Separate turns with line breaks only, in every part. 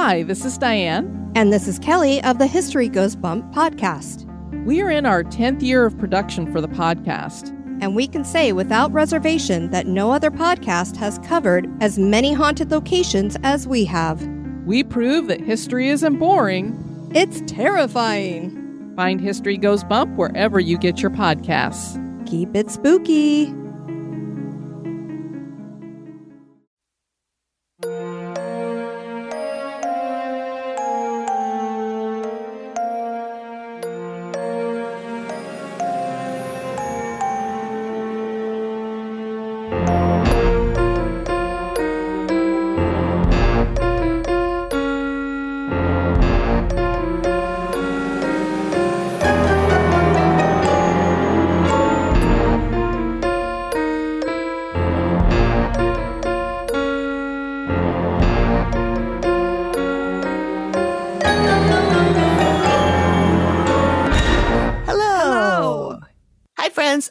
Hi, this is Diane.
And this is Kelly of the History Goes Bump podcast.
We are in our 10th year of production for the podcast.
And we can say without reservation that no other podcast has covered as many haunted locations as we have.
We prove that history isn't boring,
it's terrifying.
Find History Goes Bump wherever you get your podcasts.
Keep it spooky.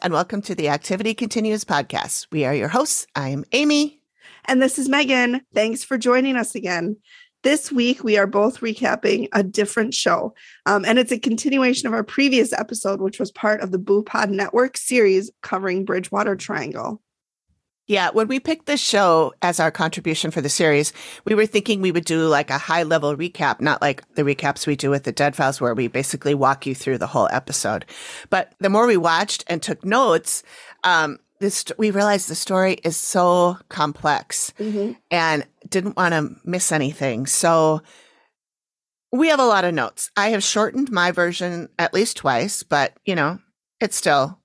And welcome to the Activity Continues podcast. We are your hosts. I'm Amy.
And this is Megan. Thanks for joining us again. This week, we are both recapping a different show. Um, and it's a continuation of our previous episode, which was part of the Boo Pod Network series covering Bridgewater Triangle.
Yeah, when we picked this show as our contribution for the series, we were thinking we would do like a high level recap, not like the recaps we do with the Dead Files, where we basically walk you through the whole episode. But the more we watched and took notes, um, this we realized the story is so complex mm-hmm. and didn't want to miss anything. So we have a lot of notes. I have shortened my version at least twice, but you know, it's still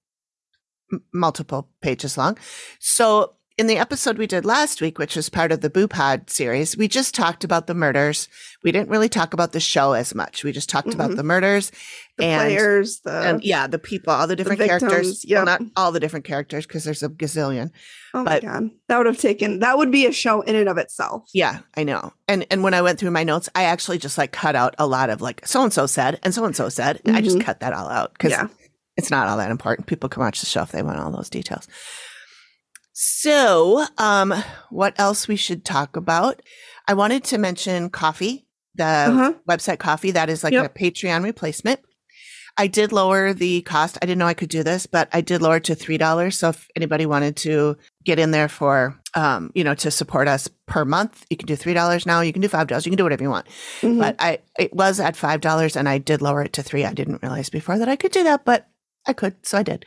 multiple pages long. So in the episode we did last week, which was part of the Boo Pod series, we just talked about the murders. We didn't really talk about the show as much. We just talked mm-hmm. about the murders,
the and, players, the
and yeah, the people, all the different the characters. Yeah, well, not all the different characters because there's a gazillion.
Oh but, my god, that would have taken that would be a show in and of itself.
Yeah, I know. And and when I went through my notes, I actually just like cut out a lot of like so and so said and so and so said. Mm-hmm. I just mm-hmm. cut that all out because yeah it's not all that important. People can watch the show if they want all those details. So, um, what else we should talk about? I wanted to mention Ko-fi, the uh-huh. website Ko-fi. That is like yep. a Patreon replacement. I did lower the cost. I didn't know I could do this, but I did lower it to three dollars. So if anybody wanted to get in there for, um, you know, to support us per month, you can do three dollars now. You can do five dollars. You can do whatever you want. Mm-hmm. But I, it was at five dollars, and I did lower it to three. I didn't realize before that I could do that, but I could, so I did.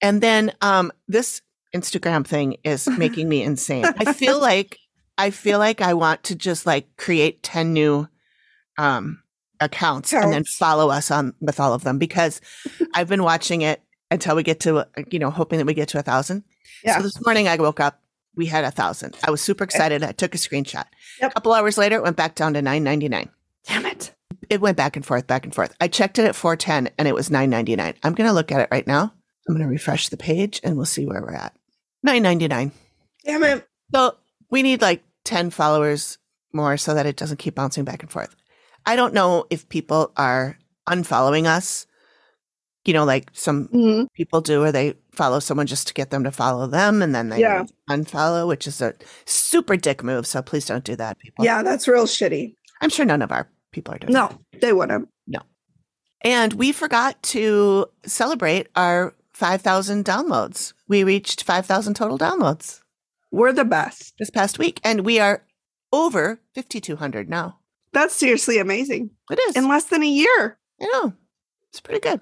And then um, this Instagram thing is making me insane. I feel like I feel like I want to just like create 10 new um accounts and then follow us on with all of them because I've been watching it until we get to you know hoping that we get to a thousand. Yeah. So this morning I woke up, we had a thousand. I was super excited. I took a screenshot. Yep. A couple hours later, it went back down to nine ninety nine.
Damn it
it went back and forth, back and forth. I checked it at 410 and it was 999. I'm going to look at it right now. I'm going to refresh the page and we'll see where we're at. 999.
Damn it.
So we need like 10 followers more so that it doesn't keep bouncing back and forth. I don't know if people are unfollowing us, you know, like some mm-hmm. people do, or they follow someone just to get them to follow them and then they yeah. unfollow, which is a super dick move. So please don't do that, people.
Yeah, that's real shitty.
I'm sure none of our people are doing.
No, they wouldn't.
No. And we forgot to celebrate our 5,000 downloads. We reached 5,000 total downloads.
We're the best.
This past week. And we are over 5,200 now.
That's seriously amazing.
It is.
In less than a year.
I know. It's pretty good.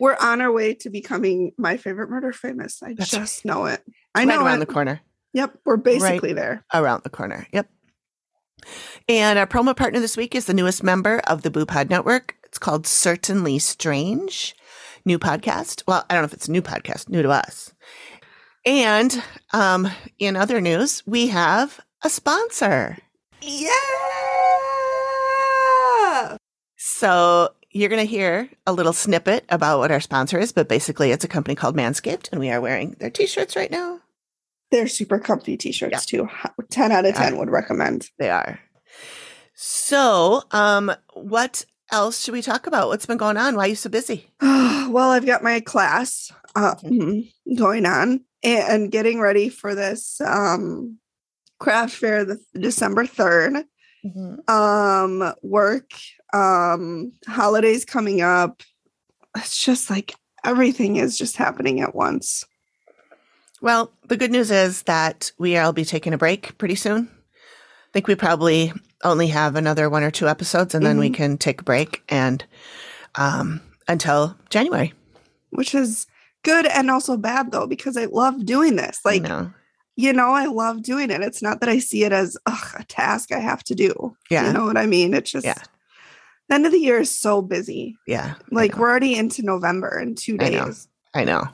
We're on our way to becoming my favorite murder famous. I That's just know it.
I know around it. the corner.
Yep. We're basically right there.
Around the corner. Yep. And our promo partner this week is the newest member of the Boo Pod Network. It's called Certainly Strange. New podcast. Well, I don't know if it's a new podcast, new to us. And um, in other news, we have a sponsor.
Yeah.
So you're going to hear a little snippet about what our sponsor is, but basically it's a company called Manscaped, and we are wearing their t-shirts right now.
They're super comfy t-shirts yeah. too. 10 out of 10 would recommend.
They are. So, um, what else should we talk about? What's been going on? Why are you so busy?
well, I've got my class uh, mm-hmm. going on and getting ready for this um, craft fair the December 3rd. mm-hmm. um, work, um, holidays coming up. It's just like everything is just happening at once.
Well, the good news is that we will be taking a break pretty soon. I think we probably only have another one or two episodes and then mm-hmm. we can take a break and um, until January.
Which is good and also bad though, because I love doing this. Like, know. you know, I love doing it. It's not that I see it as ugh, a task I have to do. Yeah. You know what I mean? It's just, yeah. the end of the year is so busy.
Yeah.
Like, we're already into November in two days.
I know. I know.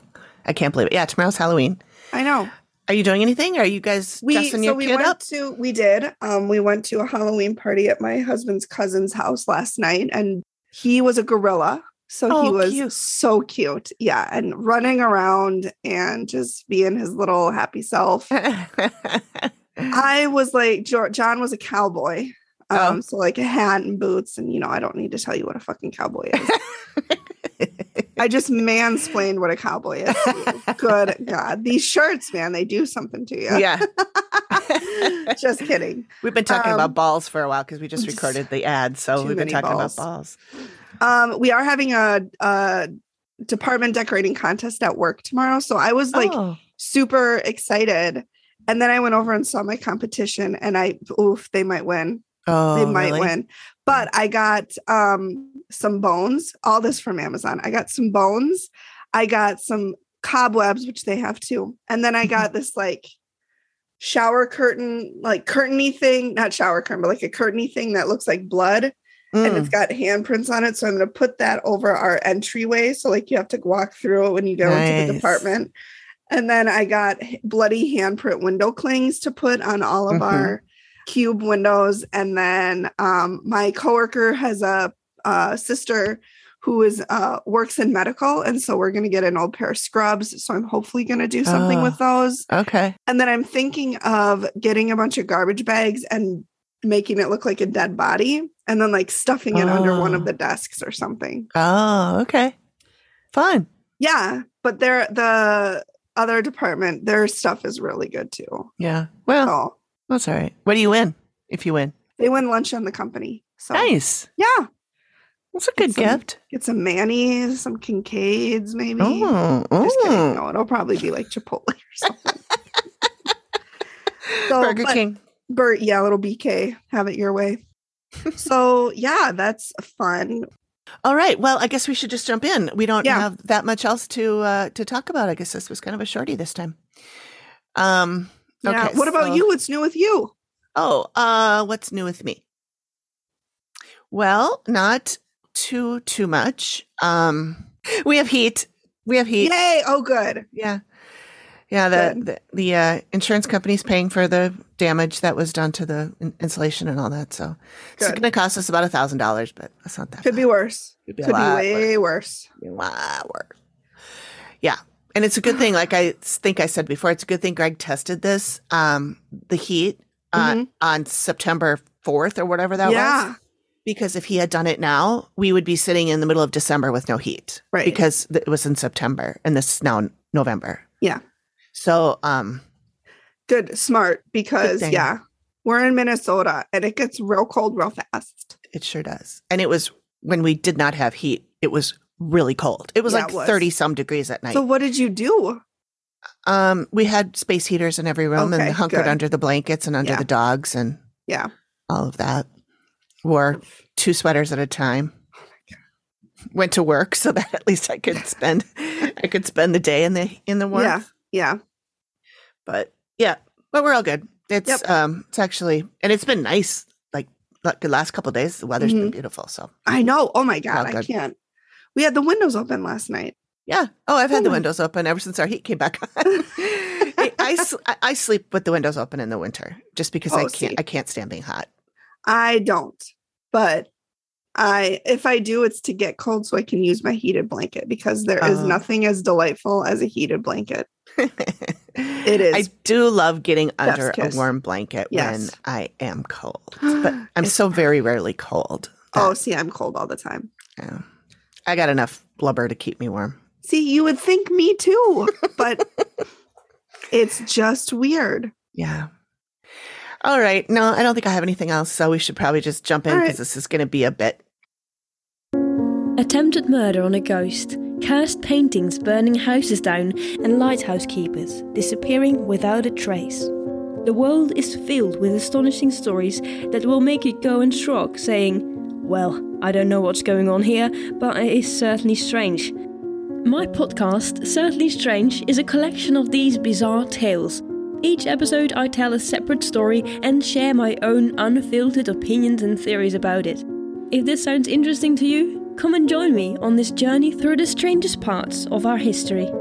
I can't believe it. Yeah, tomorrow's Halloween.
I know.
Are you doing anything? Are you guys we, dressing your so we kid
went
up?
To, we did. Um, we went to a Halloween party at my husband's cousin's house last night, and he was a gorilla. So oh, he was cute. so cute. Yeah. And running around and just being his little happy self. I was like, John was a cowboy. Oh. Um, oh. so like a hat and boots, and you know, I don't need to tell you what a fucking cowboy is. I just mansplained what a cowboy is. Good God. These shirts, man, they do something to you.
Yeah.
just kidding.
We've been talking um, about balls for a while because we just recorded the ad. So we've been talking balls. about balls.
Um, we are having a, a, department decorating contest at work tomorrow. So I was like oh. super excited. And then I went over and saw my competition and I, oof, they might win. Oh, they might really? win. But I got um, some bones, all this from Amazon. I got some bones. I got some cobwebs, which they have too. And then I mm-hmm. got this like shower curtain, like curtainy thing, not shower curtain, but like a curtainy thing that looks like blood. Mm. And it's got handprints on it. So I'm going to put that over our entryway. So, like, you have to walk through it when you go nice. into the department. And then I got bloody handprint window clings to put on all of mm-hmm. our cube windows. And then um, my coworker has a, a sister who is uh, works in medical, and so we're going to get an old pair of scrubs. So I'm hopefully going to do something oh, with those.
Okay.
And then I'm thinking of getting a bunch of garbage bags and making it look like a dead body, and then like stuffing it oh. under one of oh. the desks or something.
Oh, okay. Fun.
Yeah, but they're the other department, their stuff is really good too.
Yeah. Well, so, that's all right. What do you win if you win?
They win lunch on the company. So
nice.
Yeah.
That's a good
get
some, gift.
Get some Manny's, some Kincaids, maybe. Oh, Just kidding. Oh. No, it'll probably be like Chipotle or something.
so, Burger King.
Bert, yeah, little BK. Have it your way. so yeah, that's fun.
All right. Well, I guess we should just jump in. We don't yeah. have that much else to uh, to talk about. I guess this was kind of a shorty this time. Um,
yeah. Okay, what so, about you? What's new with you?
Oh, uh, what's new with me? Well, not too too much. Um, we have heat. We have heat.
Yay! Oh, good.
Yeah, yeah. The the, the uh, insurance company's paying for the damage that was done to the insulation and all that. So good. it's going to cost us about a thousand dollars, but that's not that.
Could bad. be worse. Could be, Could be way worse. worse.
Be a lot worse. Yeah, and it's a good thing. Like I think I said before, it's a good thing Greg tested this, um, the heat uh, mm-hmm. on September 4th or whatever that yeah. was. Because if he had done it now, we would be sitting in the middle of December with no heat.
Right.
Because it was in September and this is now November.
Yeah.
So, um,
good, smart, because good yeah, we're in Minnesota and it gets real cold real fast.
It sure does. And it was when we did not have heat, it was really cold. It was yeah, like 30 some degrees at night.
So what did you do?
Um, we had space heaters in every room okay, and hunkered good. under the blankets and under yeah. the dogs and
yeah,
all of that. Wore two sweaters at a time. Oh Went to work so that at least I could spend I could spend the day in the in the warmth.
Yeah. Yeah.
But yeah, but we're all good. It's yep. um it's actually and it's been nice like the last couple days the weather's mm-hmm. been beautiful so
I know. Oh my god, I can't. We had the windows open last night.
Yeah. Oh, I've had the windows open ever since our heat came back on. I, I, I, sleep with the windows open in the winter just because oh, I can't see. I can't stand being hot.
I don't, but I if I do, it's to get cold so I can use my heated blanket because there is oh. nothing as delightful as a heated blanket. it is.
I do love getting under a warm blanket yes. when I am cold, but I'm so very rarely cold.
Oh, see, I'm cold all the time.
Yeah. I got enough blubber to keep me warm.
See, you would think me too, but it's just weird.
Yeah. All right. No, I don't think I have anything else. So we should probably just jump in because
right.
this is going to be a bit.
Attempted murder on a ghost, cursed paintings burning houses down, and lighthouse keepers disappearing without a trace. The world is filled with astonishing stories that will make you go and shrug, saying, Well, I don't know what's going on here, but it is certainly strange. My podcast, Certainly Strange, is a collection of these bizarre tales. Each episode, I tell a separate story and share my own unfiltered opinions and theories about it. If this sounds interesting to you, come and join me on this journey through the strangest parts of our history.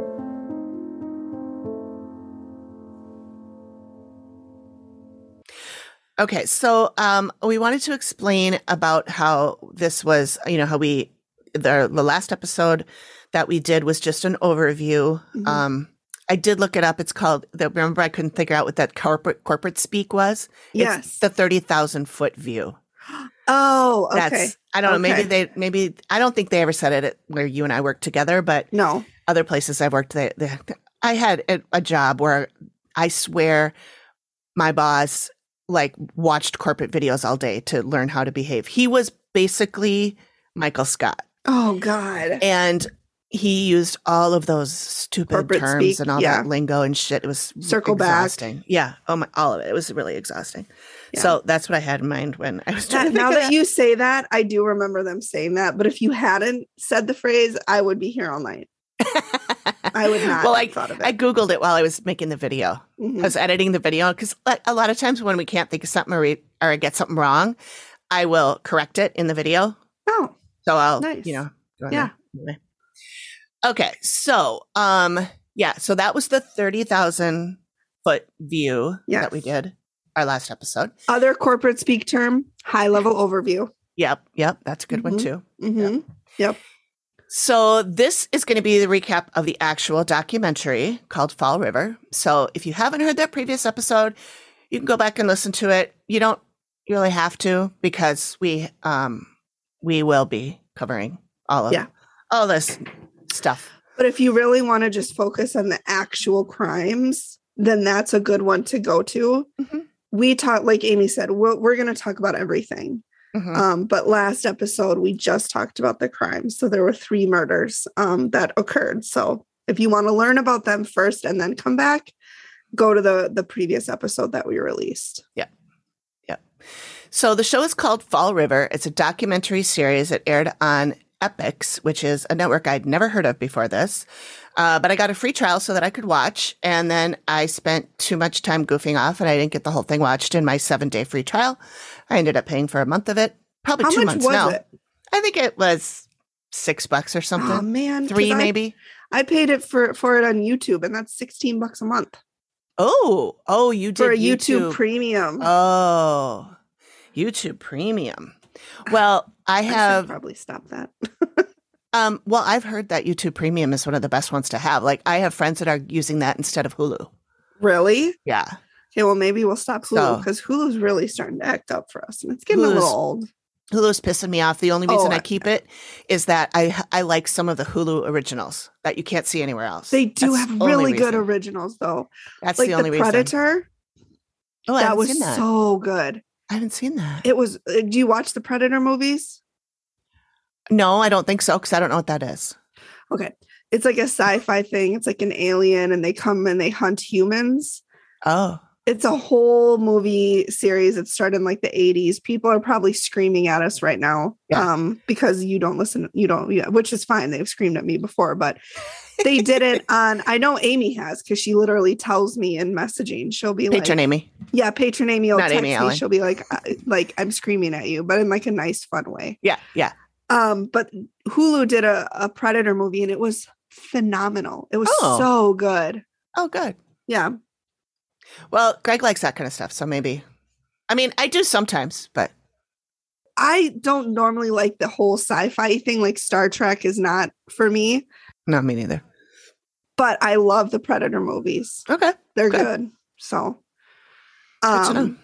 Okay. So um, we wanted to explain about how this was, you know, how we, the, the last episode that we did was just an overview.
Mhm.
Um, I did look it up. It's called, the, remember, I couldn't figure out what that corporate corporate speak was.
Yes.
It's the 30,000 foot view.
oh, okay.
That's, I don't know. Maybe they, maybe, I don't think they ever said it at where you and I worked together, but
no.
other places I've worked, they, they, I had a, a job where I swear my boss like watched corporate videos all day to learn how to behave. He was basically Michael Scott
Oh God.
and he used all of those stupid
Corporate
terms
speak,
and all
yeah.
that lingo and shit. It was
Circle back.
Yeah. Oh my, all of it. It was really exhausting.
Yeah.
So that's what I had in mind when I was trying
That,
to
now
of
that you say that, I do remember them saying that. But if you hadn't said the phrase, I would be here all night. I would not
well,
have
I,
thought of it.
I Googled it while I was making the video.
Mhm.
I was editing the video because a lot of times when we can't think of something or, we, or I get something wrong, I will correct it in the video.
Oh,
So I'll,
Nice.
you know.
Yeah.
Anyway. Okay. So, um, yeah. So that was the 30,000 foot view that we did our last episode.
other corporate speak term, high level overview.
Yep. Yep. That's a good one
Mhm.
too.
hmm
So this is going to be the recap of the actual documentary called Fall River. So if you haven't heard that previous episode, you can go back and listen to it. You don't really have to because we um we will be covering all of
Yeah.
all this stuff.
But if you really want to just focus on the actual crimes, then that's a good one to go to.
Mhm.
We talk, like Amy said, we're, we're going to talk about everything.
Mhm.
Um, but last episode, we just talked about the crimes. So there were three murders um, that occurred. So if you want to learn about them first and then come back, go to the the previous episode that we released. Yeah. Yeah.
So the show is called Fall River. It's a documentary series. that aired on Epix, which is a network I'd never heard of before this. Uh, but I got a free trial so that I could watch. And then I spent too much time goofing off and I didn't get the whole thing watched in my seven day free trial. I ended up paying for a month of it, probably
How
two
much
months
was
now.
it?
I think it was six bucks or something.
Oh
something.
man, 'cause
Three maybe.
I paid it for for it on YouTube, and that's sixteen bucks a month
Oh, oh, you did
for a YouTube,
YouTube.
Premium.
oh, YouTube Premium. Well, I
I
have
probably stop that.
Um, well, I've heard that YouTube Premium is one of the best ones to have. Like, I have friends that are using that instead of Hulu.
really?
Yeah,
Okay, well maybe we'll stop Hulu
So-
because Hulu's really starting to act up for us, and it's getting a little old.
Hulu's pissing me off. The only reason
Oh,
I keep it is that I I like some of the Hulu originals that you can't see anywhere else.
They do
That's
have really good originals though.
That's
like
the
the,
only reason.
Predator,
Oh,
that was
seen that.
so good.
I haven't seen that.
It was. uh, Do you watch the Predator movies?
no, I don't think so because I don't know what that is.
Okay, it's like a sci-fi thing. It's like an alien, and they come and they hunt humans.
Oh,
It's a whole movie series. It started in like the 80s. People are probably screaming at us right now
Yeah.
um, because you don't listen, you don't, yeah, which is fine. They've screamed at me before, but they did it on, I know Amy has because she literally tells me in messaging, she'll be
patron
like,
Amy.
yeah, patron Amy will
Not
text
Amy
me.
Allen.
She'll be like, like, I'm screaming at you, but in like a nice, fun way.
Yeah, yeah.
Um, but Hulu did a, a Predator movie and it was phenomenal. It was
Oh.
so good.
Oh, good.
Yeah.
Well, Greg likes that kind of stuff, so maybe. I mean, I do sometimes, but
I don't normally like the whole sci-fi thing. Like Star Trek is not for me,
Not me neither.
but I love the Predator movies.
Okay,
They're
Good.
good. So,
good to know.
um,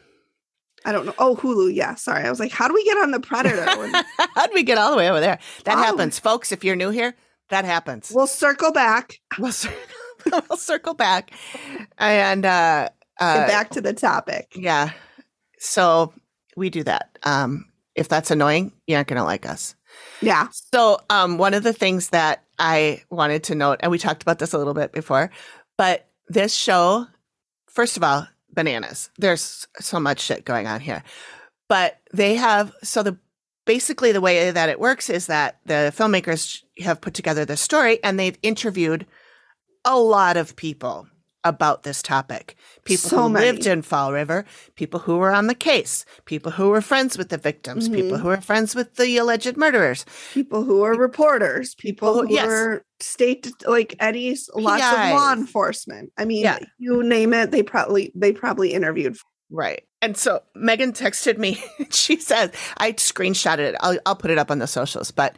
I don't know. Oh, Hulu. Yeah, sorry. I was like, how do we get on the Predator?
How did we get all the way over there? That
Oh.
happens, folks. If you're new here, that happens.
we'll circle back.
We'll, cir- we'll circle back and uh, uh,
Get back to the topic.
Yeah, So we do that. Um, if that's annoying, you aren't going to like us.
Yeah.
So um, one of the things that I wanted to note, and we talked about this a little bit before, but this show, first of all, bananas. There's so much shit going on here. But they have so the basically the way that it works is that the filmmakers have put together the story and they've interviewed a lot of people about this topic. People
So
who
many.
lived in Fall River, people who were on the case, people who were friends with the victims, people
Mhm.
who were friends with the alleged murderers.
People who are reporters, people,
People who- yes.
are state like any s- lots of law enforcement. I mean,
Yeah.
you name it, they probably they probably interviewed.
Right. And so Megan texted me. she said, I screenshotted it. I'll, I'll put it up on the socials, but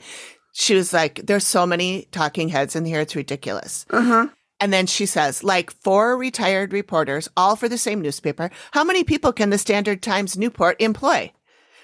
she was like, there's so many talking heads in here. It's ridiculous.
Uh-huh.
And then she says, like four retired reporters, all for the same newspaper. How many people can the Standard Times Newport employ?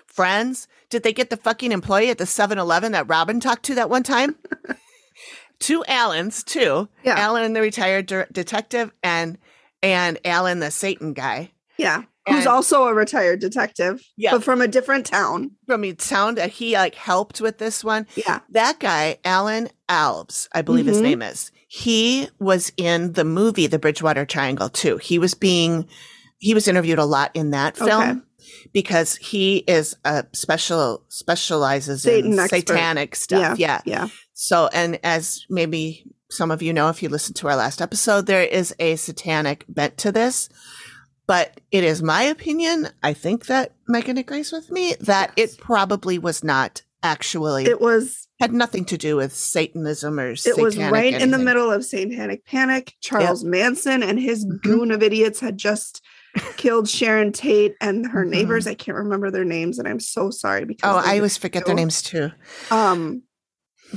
Friends? Did they get the fucking employee at the 7 Eleven that Robin talked to that one time? Two Allens, too.
Yeah.
Alan, the retired de- detective, and and Alan, the Satan guy.
Yeah. Who's also a retired detective,
Yeah.
but from a different town.
From the town that he like helped with this one.
Yeah.
That guy, Alan Alves, I believe his
Mhm.
name is. He was in the movie The Bridgewater Triangle too. He was being he was interviewed a lot in that film
Okay.
because he is a special specializes
Satan
in
expert.
satanic stuff. Yeah.
Yeah.
So and as maybe some of you know if you listened to our last episode, there is a satanic bent to this. But it is my opinion, I think that Megan agrees with me, that
Yes.
it probably was not actually
It was
had nothing to do with Satanism or
it was right in the middle of satanic panic. Charles Manson and his
Mhm.
goon of idiots had just killed Sharon Tate and her
Mhm.
neighbors. I can't remember their names, and I'm so sorry because
Oh, I always forget their names too.
Um,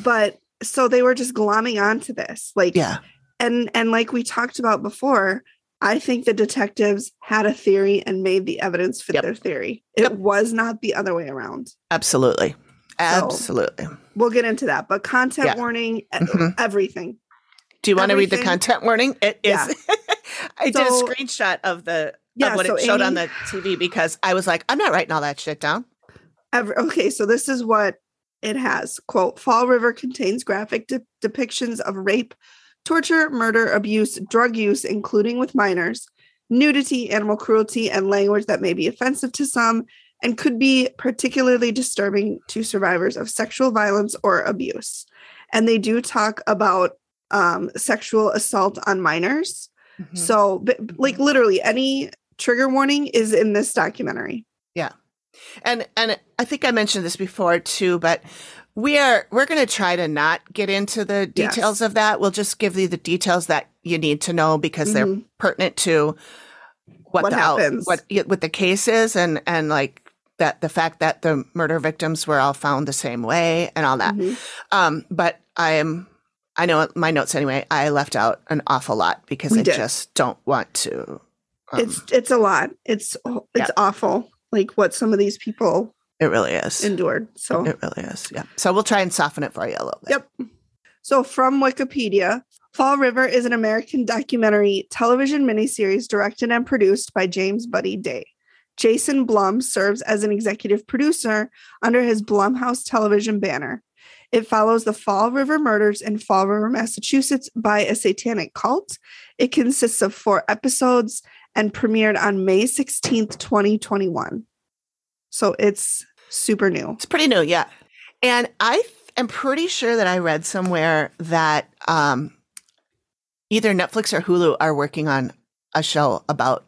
but so they were just glomming onto this, like
Yeah.
and and like we talked about before. I think the detectives had a theory and made the evidence fit
Yep.
their theory. It
Yep.
was not the other way around.
Absolutely. Absolutely.
We'll get into that, but content
Yeah.
warning,
Mhm.
everything.
Do you want to read the content warning? It is.
Yeah.
I did a screenshot of the
Yeah,
of what
so
it showed on the TV because I was like, I'm not writing all that shit down.
Every, okay, so this is what it has. Quote, Fall River contains graphic de- depictions of rape, torture, murder, abuse, drug use, including with minors, nudity, animal cruelty, and language that may be offensive to some and could be particularly disturbing to survivors of sexual violence or abuse. And they do talk about um, sexual assault on minors.
Mm-hmm.
So, but, like, literally, any trigger warning is in this documentary. Yeah.
And and I think I mentioned this before too, but we are we're going to try to not get into the
Yes.
details of that. We'll just give you the details that you need to know because they're
Mhm.
pertinent to what,
What
the
happens.
what what the case is, and and like that the fact that the murder victims were all found the same way and all that.
Mhm.
Um, but I am. I know my notes anyway. I left out an awful lot because
We
I
did.
just don't want to. Um,
it's it's a lot. It's it's awful. Like what some of these people
it really is.
endured. So
It really is. Yeah. So we'll try and soften it for you a little bit.
Yep. So from Wikipedia, Fall River is an American documentary television miniseries directed and produced by James Buddy Day. Jason Blum serves as an executive producer under his Blumhouse television banner. It follows the Fall River murders in Fall River, Massachusetts by a satanic cult. It consists of four episodes and premiered on May 16th, 2021. So it's super new.
It's pretty new, yeah. And I am pretty sure that I read somewhere that um, either Netflix or Hulu are working on a show about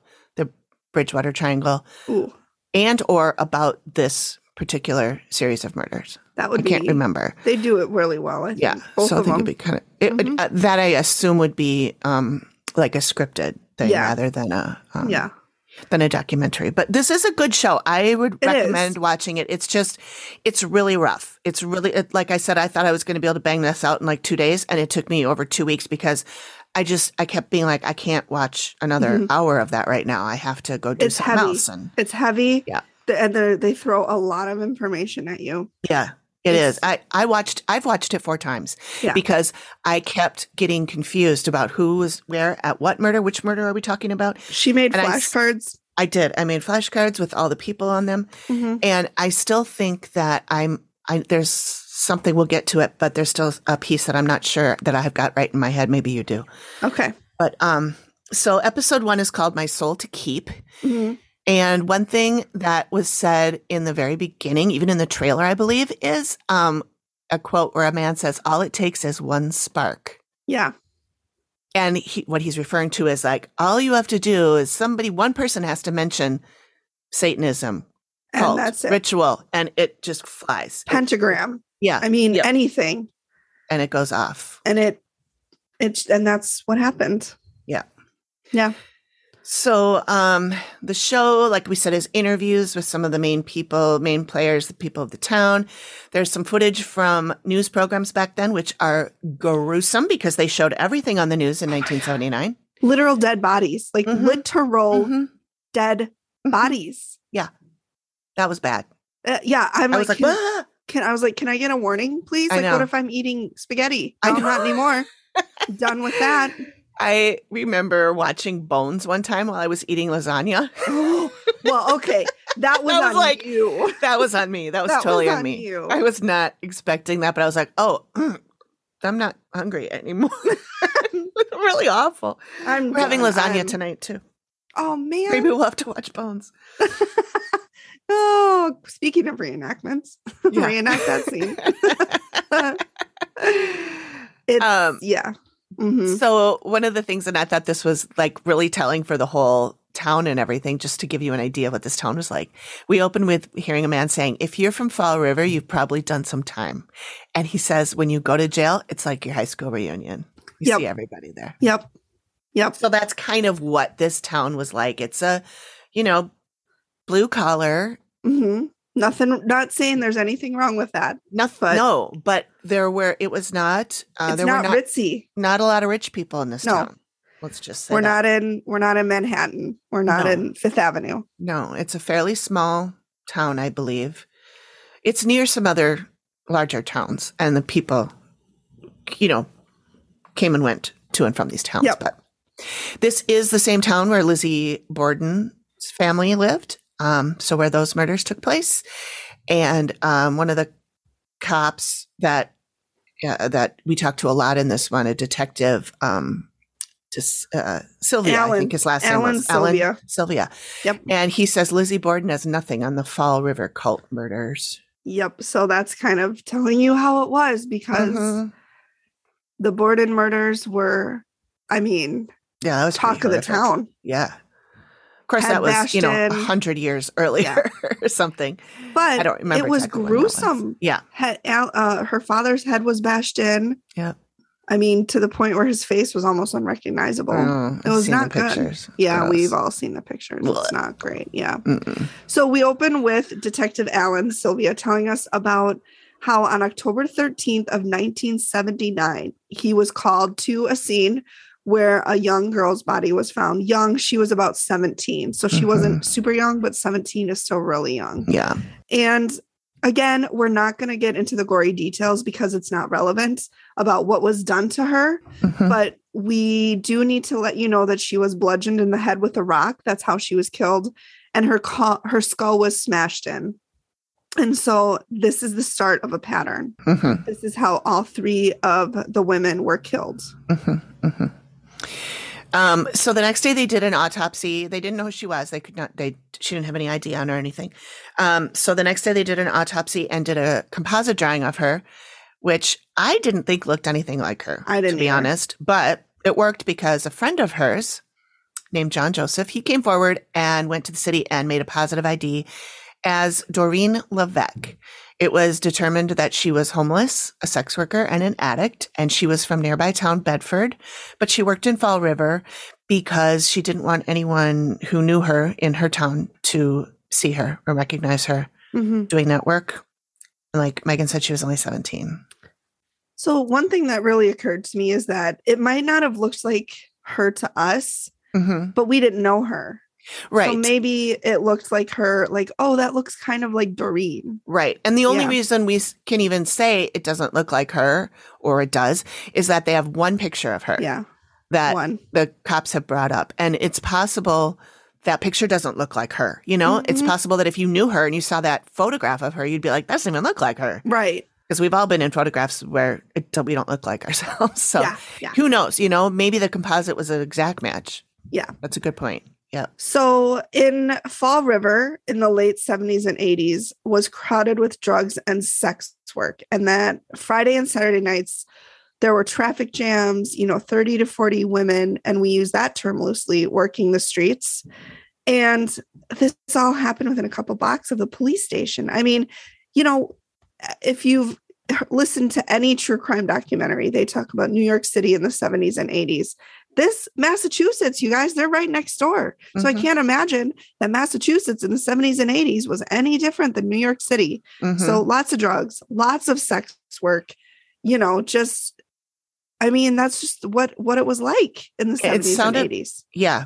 Bridgewater Triangle
Ooh,
and or about this particular series of murders.
that would be I
can't remember.
They do it really well. I think.
Yeah, so I think it'd be kind of it,
Mhm.
uh, that. I assume would be um, like a scripted thing
Yeah.
rather than a um,
yeah,
than a documentary. But this is a good show. I would
It
recommend
is.
watching it. It's just, it's really rough. It's really, it, like I said, I thought I was going to be able to bang this out in like two days, and it took me over two weeks because I just, I kept being like, I can't watch another
Mhm.
hour of that right now. I have to go do
It's
something
heavy.
else. And
it's heavy.
Yeah.
The- and they they throw a lot of information at you.
yeah. It is. I, I watched, I've watched it four times
Yeah.
because I kept getting confused about who was where at what murder, which murder are we talking about?
She made
And
flashcards
I did. I made flashcards with all the people on them,
Mhm.
and I still think that I'm. I there's something we'll get to it, but there's still a piece that I'm not sure that I have got right in my head. Maybe you do.
Okay.
But um, so episode one is called "My Soul to Keep,"
Mhm.
and one thing that was said in the very beginning, even in the trailer, I believe, is um a quote where a man says, "All it takes is one spark."
Yeah.
And he, what he's referring to is like, all you have to do is somebody, one person has to mention Satanism,
And
cult,
that's it.
ritual, and it just flies.
Pentagram.
Yeah.
I mean,
Yep.
anything.
and it goes off.
And it, it's, and that's what happened.
Yeah.
Yeah.
So um, the show, like we said, is interviews with some of the main people, main players, the people of the town. There's some footage from news programs back then, which are gruesome because they showed everything on the news in 1979.
Literal dead bodies, like
Mhm.
literal
Mhm.
dead bodies.
Yeah, That was bad.
Uh, yeah. I'm
I
like,
was like, "Ah!"
Can- I was like, can I get a warning, please? Like, what if I'm eating spaghetti?
I know.
not anymore. Done with that.
I remember watching Bones one time while I was eating lasagna.
well, okay. That was,
That was
on
like-
you.
that was on me. That was
That was
totally on
on
me.
you.
I was not expecting that, but I was like, oh, mm, I'm not hungry anymore. really awful.
I'm
We're having lasagna
I'm-
tonight too.
Oh man.
Maybe we'll have to watch Bones.
Oh, speaking of reenactments,
Yeah.
reenact that scene. it's
Um,
yeah. Mhm.
So one of the things, and I thought this was like really telling for the whole town and everything, just to give you an idea of what this town was like. We opened with hearing a man saying, if you're from Fall River, you've probably done some time. And he says, when you go to jail, it's like your high school reunion. You
Yep.
see everybody there.
Yep. Yep.
So that's kind of what this town was like. It's a, you know, blue collar.
hmm Nothing. Not saying there's anything wrong with that.
Nothing.
But-
no, but there were. It was not. Uh,
it's
there
not,
were not
ritzy.
not a lot of rich people in this
No.
town. Let's just say
We're
that.
not in. We're not in Manhattan. We're not
No.
in Fifth Avenue.
No, it's a fairly small town, I believe. It's near some other larger towns, and the people, you know, came and went to and from these towns.
Yep.
But this is the same town where Lizzie Borden's family lived. Um, so where those murders took place, and um, one of the cops that uh, that we talked to a lot in this one, a detective, um, just uh, Sylvia, I think his last name
Alan
was
Sylvia.
Alan Sylvia.
Yep.
And he says Lizzie Borden has nothing on the Fall River cult murders.
Yep. So that's kind of telling you how it was because
Mhm.
the Borden murders were, I mean,
Yeah, that was
talk of the town.
Yeah. Of course, that was you know a hundred years earlier or something.
But
I don't remember.
it was
exactly that was.
gruesome.
Yeah,
Head, uh, her father's head was bashed in.
Yeah.
I mean, to the point where his face was almost unrecognizable.
Oh,
it was not good. Yeah,
Gross.
we've all seen the pictures.
Blech.
It's not great. Yeah.
Mm-mm.
So we open with Detective Alan Sylvia telling us about how on October 13th of 1979, he was called to a scene where a young girl's body was found. Young, she was about 17. So she wasn't super young, but 17 is still really young.
Yeah,
And again, we're not going to get into the gory details because it's not relevant about what was done to her,
Mhm.
but we do need to let you know that she was bludgeoned in the head with a rock. That's how she was killed, and her co- her skull was smashed in. And so this is the start of a pattern.
Mhm.
This is how all three of the women were killed.
Um, so the next day they did an autopsy. They didn't know who she was. They could not. They she didn't have any ID on or anything. Um, so the next day they did an autopsy and did a composite drawing of her, which I didn't think looked anything like her.
I didn't
to be
either.
honest, but it worked because a friend of hers named John Joseph he came forward and went to the city and made a positive ID as Doreen Levesque. It was determined that she was homeless, a sex worker, and an addict, and she was from nearby town Bedford, but she worked in Fall River because she didn't want anyone who knew her in her town to see her or recognize her
Mhm.
doing that work. And like Megan said, she was only 17.
So one thing that really occurred to me is that it might not have looked like her to us,
hmm
but we didn't know her.
Right.
So maybe it looked like her, like, oh, that looks kind of like Doreen.
Right. And the only
Yeah.
reason we can even say it doesn't look like her or it does is that they have one picture of her
Yeah.
that
One.
the cops have brought up. And it's possible that picture doesn't look like her. You know, it's
Mhm.
possible that if you knew her and you saw that photograph of her, you'd be like, that doesn't even look like her.
Right.
Because we've all been in photographs where it, we don't look like ourselves. So
yeah. Yeah.
who knows? You know, maybe the composite was an exact match.
Yeah.
That's a good point. Yeah.
So in Fall River in the late 70s and 80s was crowded with drugs and sex work. And that Friday and Saturday nights, there were traffic jams, you know, 30 to 40 women, and we use that term loosely, working the streets. And this all happened within a couple blocks of the police station. I mean, you know, if you've listened to any true crime documentary, they talk about New York City in the 70s and 80s. This Massachusetts, you guys, they're right next door. So I
Mhm.
can't imagine that Massachusetts in the 70s and 80s was any different than New York City.
Mhm.
So lots of drugs, lots of sex work, you know, just I mean, that's just what what it was like in the
It
70s
sounded-
and 80s.
yeah.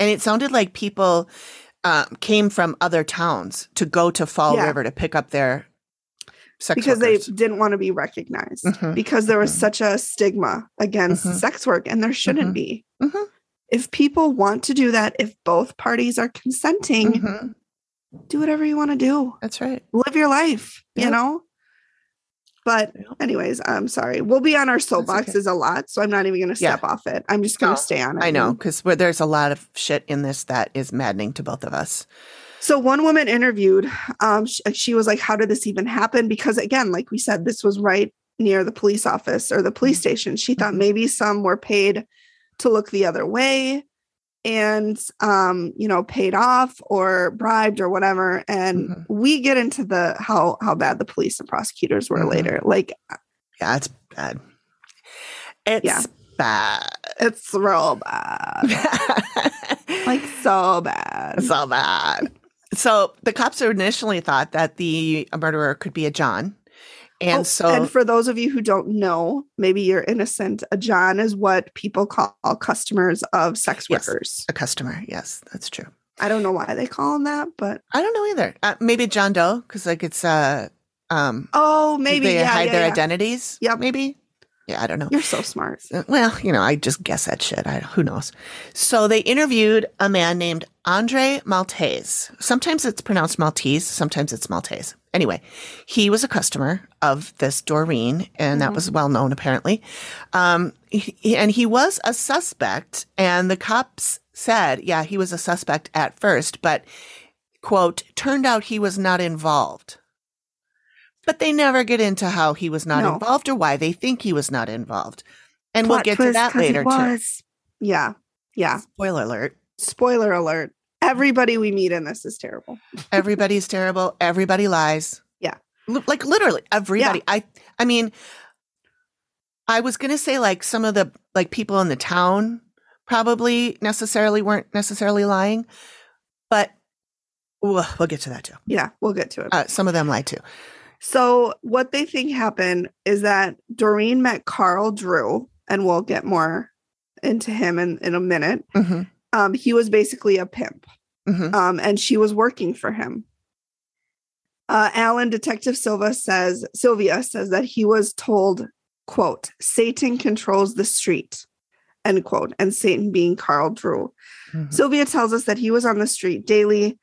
And it sounded like people um, came from other towns to go to Fall
Yeah.
River to pick up their sex
because
workers.
they didn't want to be recognized
Mhm.
because there was
Mhm.
such a stigma against
Mhm.
sex work and there shouldn't
Mhm.
be
Mhm.
if people want to do that if both parties are consenting
Mhm.
do whatever you want to do
That's right.
live your life
Yeah.
you know but anyways i'm sorry we'll be on our
okay.
soapboxes a lot so i'm not even going to
Yeah.
step off it i'm just going
No,
to stay on it
I know because there's a lot of shit in this that is maddening to both of us.
So one woman interviewed, um, she, she was like, "How did this even happen?" Because again, like we said, this was right near the police office or the police station. She thought
Mhm.
maybe some were paid to look the other way, and um, you know, paid off or bribed or whatever. And
Mhm.
we get into the how how bad the police and prosecutors were
Mhm.
later. Like
Yeah, it's bad. It's
Yeah.
bad.
it's real bad, like so bad.
so bad. So the cops initially thought that the murderer could be a John. And
Oh,
so
and for those of you who don't know, maybe you're innocent. A John is what people call customers of sex
Yes.
workers.
a customer. Yes, that's true.
I don't know why they call them that, but
I don't know either. Uh, maybe John Doe, because like it's uh um
oh, maybe
they
yeah,
hide
yeah,
their
yeah.
identities.
Yeah,
Maybe. Yeah, I don't know.
You're so smart.
Uh, Well, you know, I just guess that shit. I, who knows? So they interviewed a man named Andre Maltais. Sometimes it's pronounced Maltese, sometimes it's Maltese. Anyway, he was a customer of this Doreen, and that
Mhm.
was well known apparently. Um, he- and he was a suspect, and the cops said, yeah, he was a suspect at first, but quote, turned out he was not involved. But they never get into how he was not
No.
involved or why they think he was not involved. And we'll get to that later too.
Yeah. Yeah.
Spoiler alert.
Spoiler alert. Everybody we meet in this is terrible.
Everybody's terrible. Everybody lies.
Yeah.
Li- Like literally everybody. I I mean I was going to say like some of the like people in the town probably necessarily weren't necessarily lying, but we'll, we'll get to that too.
Yeah, we'll get to it.
Uh, some of them lied too.
So, what they think happened is that Doreen met Carl Drew, and we'll get more into him in, in a minute.
hmm
Um, he was basically a pimp,
hmm
um, and she was working for him. Uh, Alan Detective Silva says Sylvia says that he was told, "quote Satan controls the street," end quote, and Satan being Carl Drew.
Mhm.
Sylvia tells us that he was on the street daily.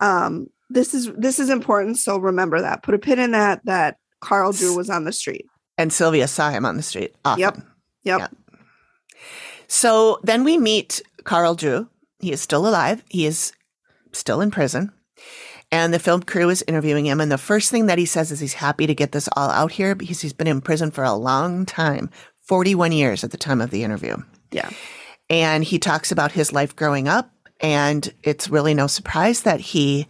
Um, this is this is important, so remember that. Put a pin in that. That Carl Drew was on the street.
And Sylvia saw him on the street often.
Yep. Yep.
Yeah. So then we meet Carl Drew. He is still alive. He is still in prison. And the film crew is interviewing him. And the first thing that he says is he's happy to get this all out here because he's been in prison for a long time 41 years at the time of the interview.
Yeah.
And he talks about his life growing up. And it's really no surprise that he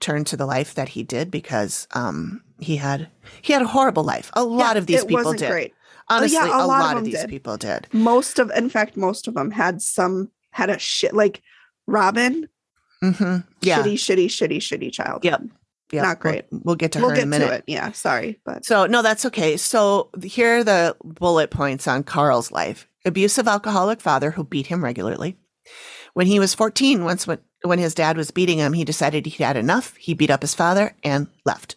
turned to the life that he did because um, he had he had a horrible life. A lot
Yeah,
of these
it
people
wasn't
did.
great.
Honestly,
yeah,
a,
a lot of
lot, of
them
these
did.
people did.
Most of, in fact, most of them had some had a shit like Robin.
hmm Yeah.
Shitty, shitty, shitty, shitty child.
Yep. Yeah.
Not great.
We'll, we'll get to
We'll
her
get
in a minute.
to it. Yeah. Sorry, but
So, no, that's okay. So, here are the bullet points on Carl's life abusive alcoholic father who beat him regularly. When he was 14, once when, when his dad was beating him, he decided he'd had enough. He beat up his father and left.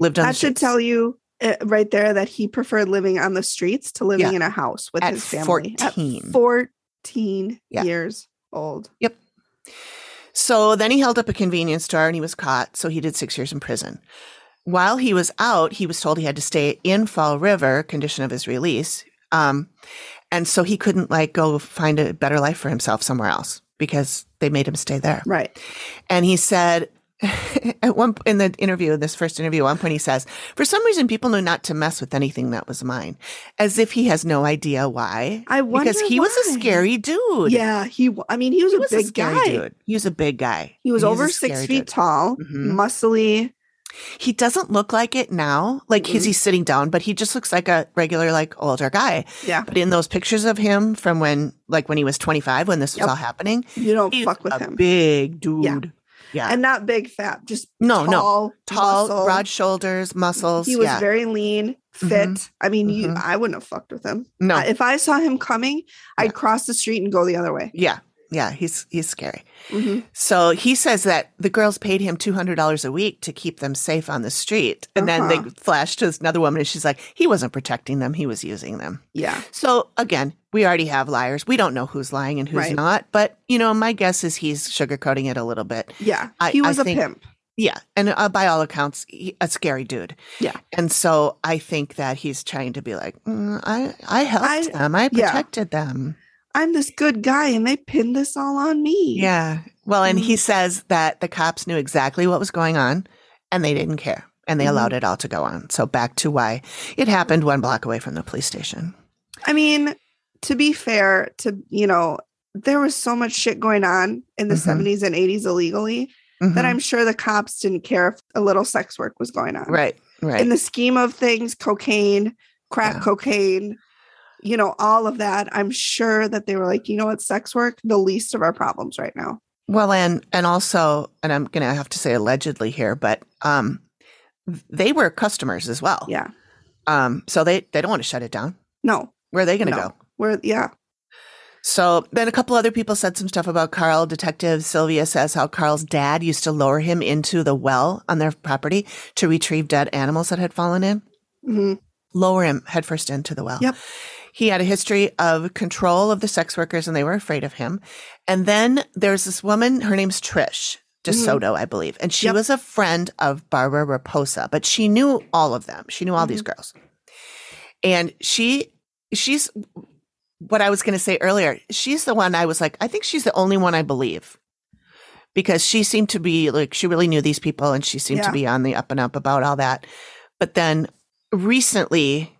Lived on
that should
streets.
tell you uh, right there that he preferred living on the streets to living
Yeah.
in a house with
At
his family.
14.
At 14
Yeah.
years old. Yep.
So then he held up a convenience store and he was caught. So he did six years in prison. While he was out, he was told he had to stay in Fall River, condition of his release. Um, and so he couldn't like go find a better life for himself somewhere else because they made him stay there.
Right.
And he said, at one in the interview, in this first interview, at one point he says, "For some reason, people knew not to mess with anything that was mine," as if he has no idea why.
I wonder
because he
why.
was a scary dude.
Yeah, he. I mean, he was
he
a
was
big
a scary
guy.
dude. He was a big guy.
He was
a
over six feet
dude.
tall,
Mhm.
muscly.
He doesn't look like it now, like he's,
Mm-mm.
he's sitting down, but he just looks like a regular, like older guy.
Yeah,
But in those pictures of him from when, like when he was 25, when this was
Yep.
all happening,
you don't fuck with
a
him.
big dude.
Yeah.
Yeah.
and not big, fat, just
no, no.
tall,
Tall,
muscle.
broad shoulders, muscles.
He was
yeah.
very lean, fit.
Mhm.
I mean, you,
Mhm.
I wouldn't have fucked with him.
no.
Uh, If I saw him coming,
Yeah.
I'd cross the street and go the other way.
yeah. Yeah. He's, he's scary.
Mhm.
So he says that the girls paid him $200 a week to keep them safe on the street. And then
Uh-huh.
they flash to another woman and she's like, he wasn't protecting them. He was using them.
Yeah,
So again, we already have liars. We don't know who's lying and who's
Right.
not. But, you know, my guess is he's sugarcoating it a little bit.
yeah.
I-
he was a
think-
pimp.
Yeah. And uh, by all accounts, he, a scary dude.
Yeah.
And so I think that he's trying to be like, mm, I, I helped
I-
them. I
yeah.
protected them.
I'm this good guy, and they pinned this all on me.
Yeah. Well, and he
Mhm.
says that the cops knew exactly what was going on and they didn't care and they
Mhm.
allowed it all to go on. So back to why it happened one block away from the police station.
I mean, to be fair, to you know, there was so much shit going on in the
Mhm.
70s and 80s illegally that
Mhm.
I'm sure the cops didn't care if a little sex work was going on.
right. Right.
In the scheme of things, cocaine, crack
Yeah.
cocaine, you know, all of that, I'm sure that they were like, you know what, sex work, the least of our problems right now.
Well, and and also, and I'm gonna have to say allegedly here, but um, they were customers as well.
Yeah.
Um, so they they don't want to shut it down.
No.
Where are they gonna
no.
go?
We're yeah.
So then a couple other people said some stuff about Carl. Detective Silvia says how Carl's dad used to lower him into the well on their property to retrieve dead animals that had fallen in.
Mm-hmm.
Lower him headfirst into the well.
Yep.
He had a history of control of the sex workers and they were afraid of him. And then there's this woman, her name's Trish DeSoto, I believe. And she
Mm-hmm. Yep.
was a friend of Barbara Raposa, but she knew all of them. She knew all these
Mm-hmm.
girls. And she, she's what I was going to say earlier. She's the one I was like, I think she's the only one I believe because she seemed to be like, she really knew these people and she seemed
Yeah.
to be on the up and up about all that. But then recently,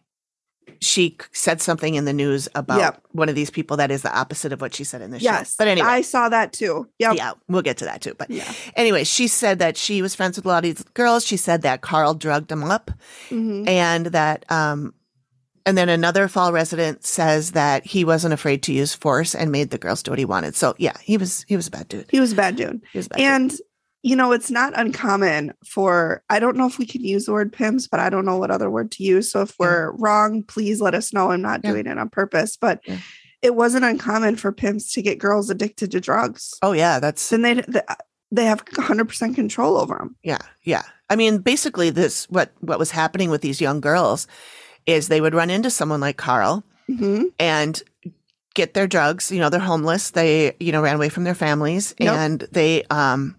she said something in the news about
Yep.
one of these people that is the opposite of what she said in the
Yes.
show. But anyway,
I saw that too. Yeah,
yeah, we'll get to that too. But
Yeah.
anyway, she said that she was friends with a lot of these girls. She said that Carl drugged them up
hmm
and that um and then another fall resident says that he wasn't afraid to use force and made the girls do what he wanted. So yeah, he was he was a bad dude.
He was a bad dude.
He was a bad dude.
And you know, it's not uncommon for I don't know if we can use the word pimps, but I don't know what other word to use. So if
Yeah.
we're wrong, please let us know. I'm not
Yeah.
doing it on purpose. But
Yeah.
it wasn't uncommon for pimps to get girls addicted to drugs.
Oh yeah, that's
Then they they, they have 100% control over them.
yeah, yeah. I mean, basically this what what was happening with these young girls is they would run into someone like Carl
hmm
and get their drugs. You know, they're homeless. They, you know, ran away from their families
Yep.
and they, um,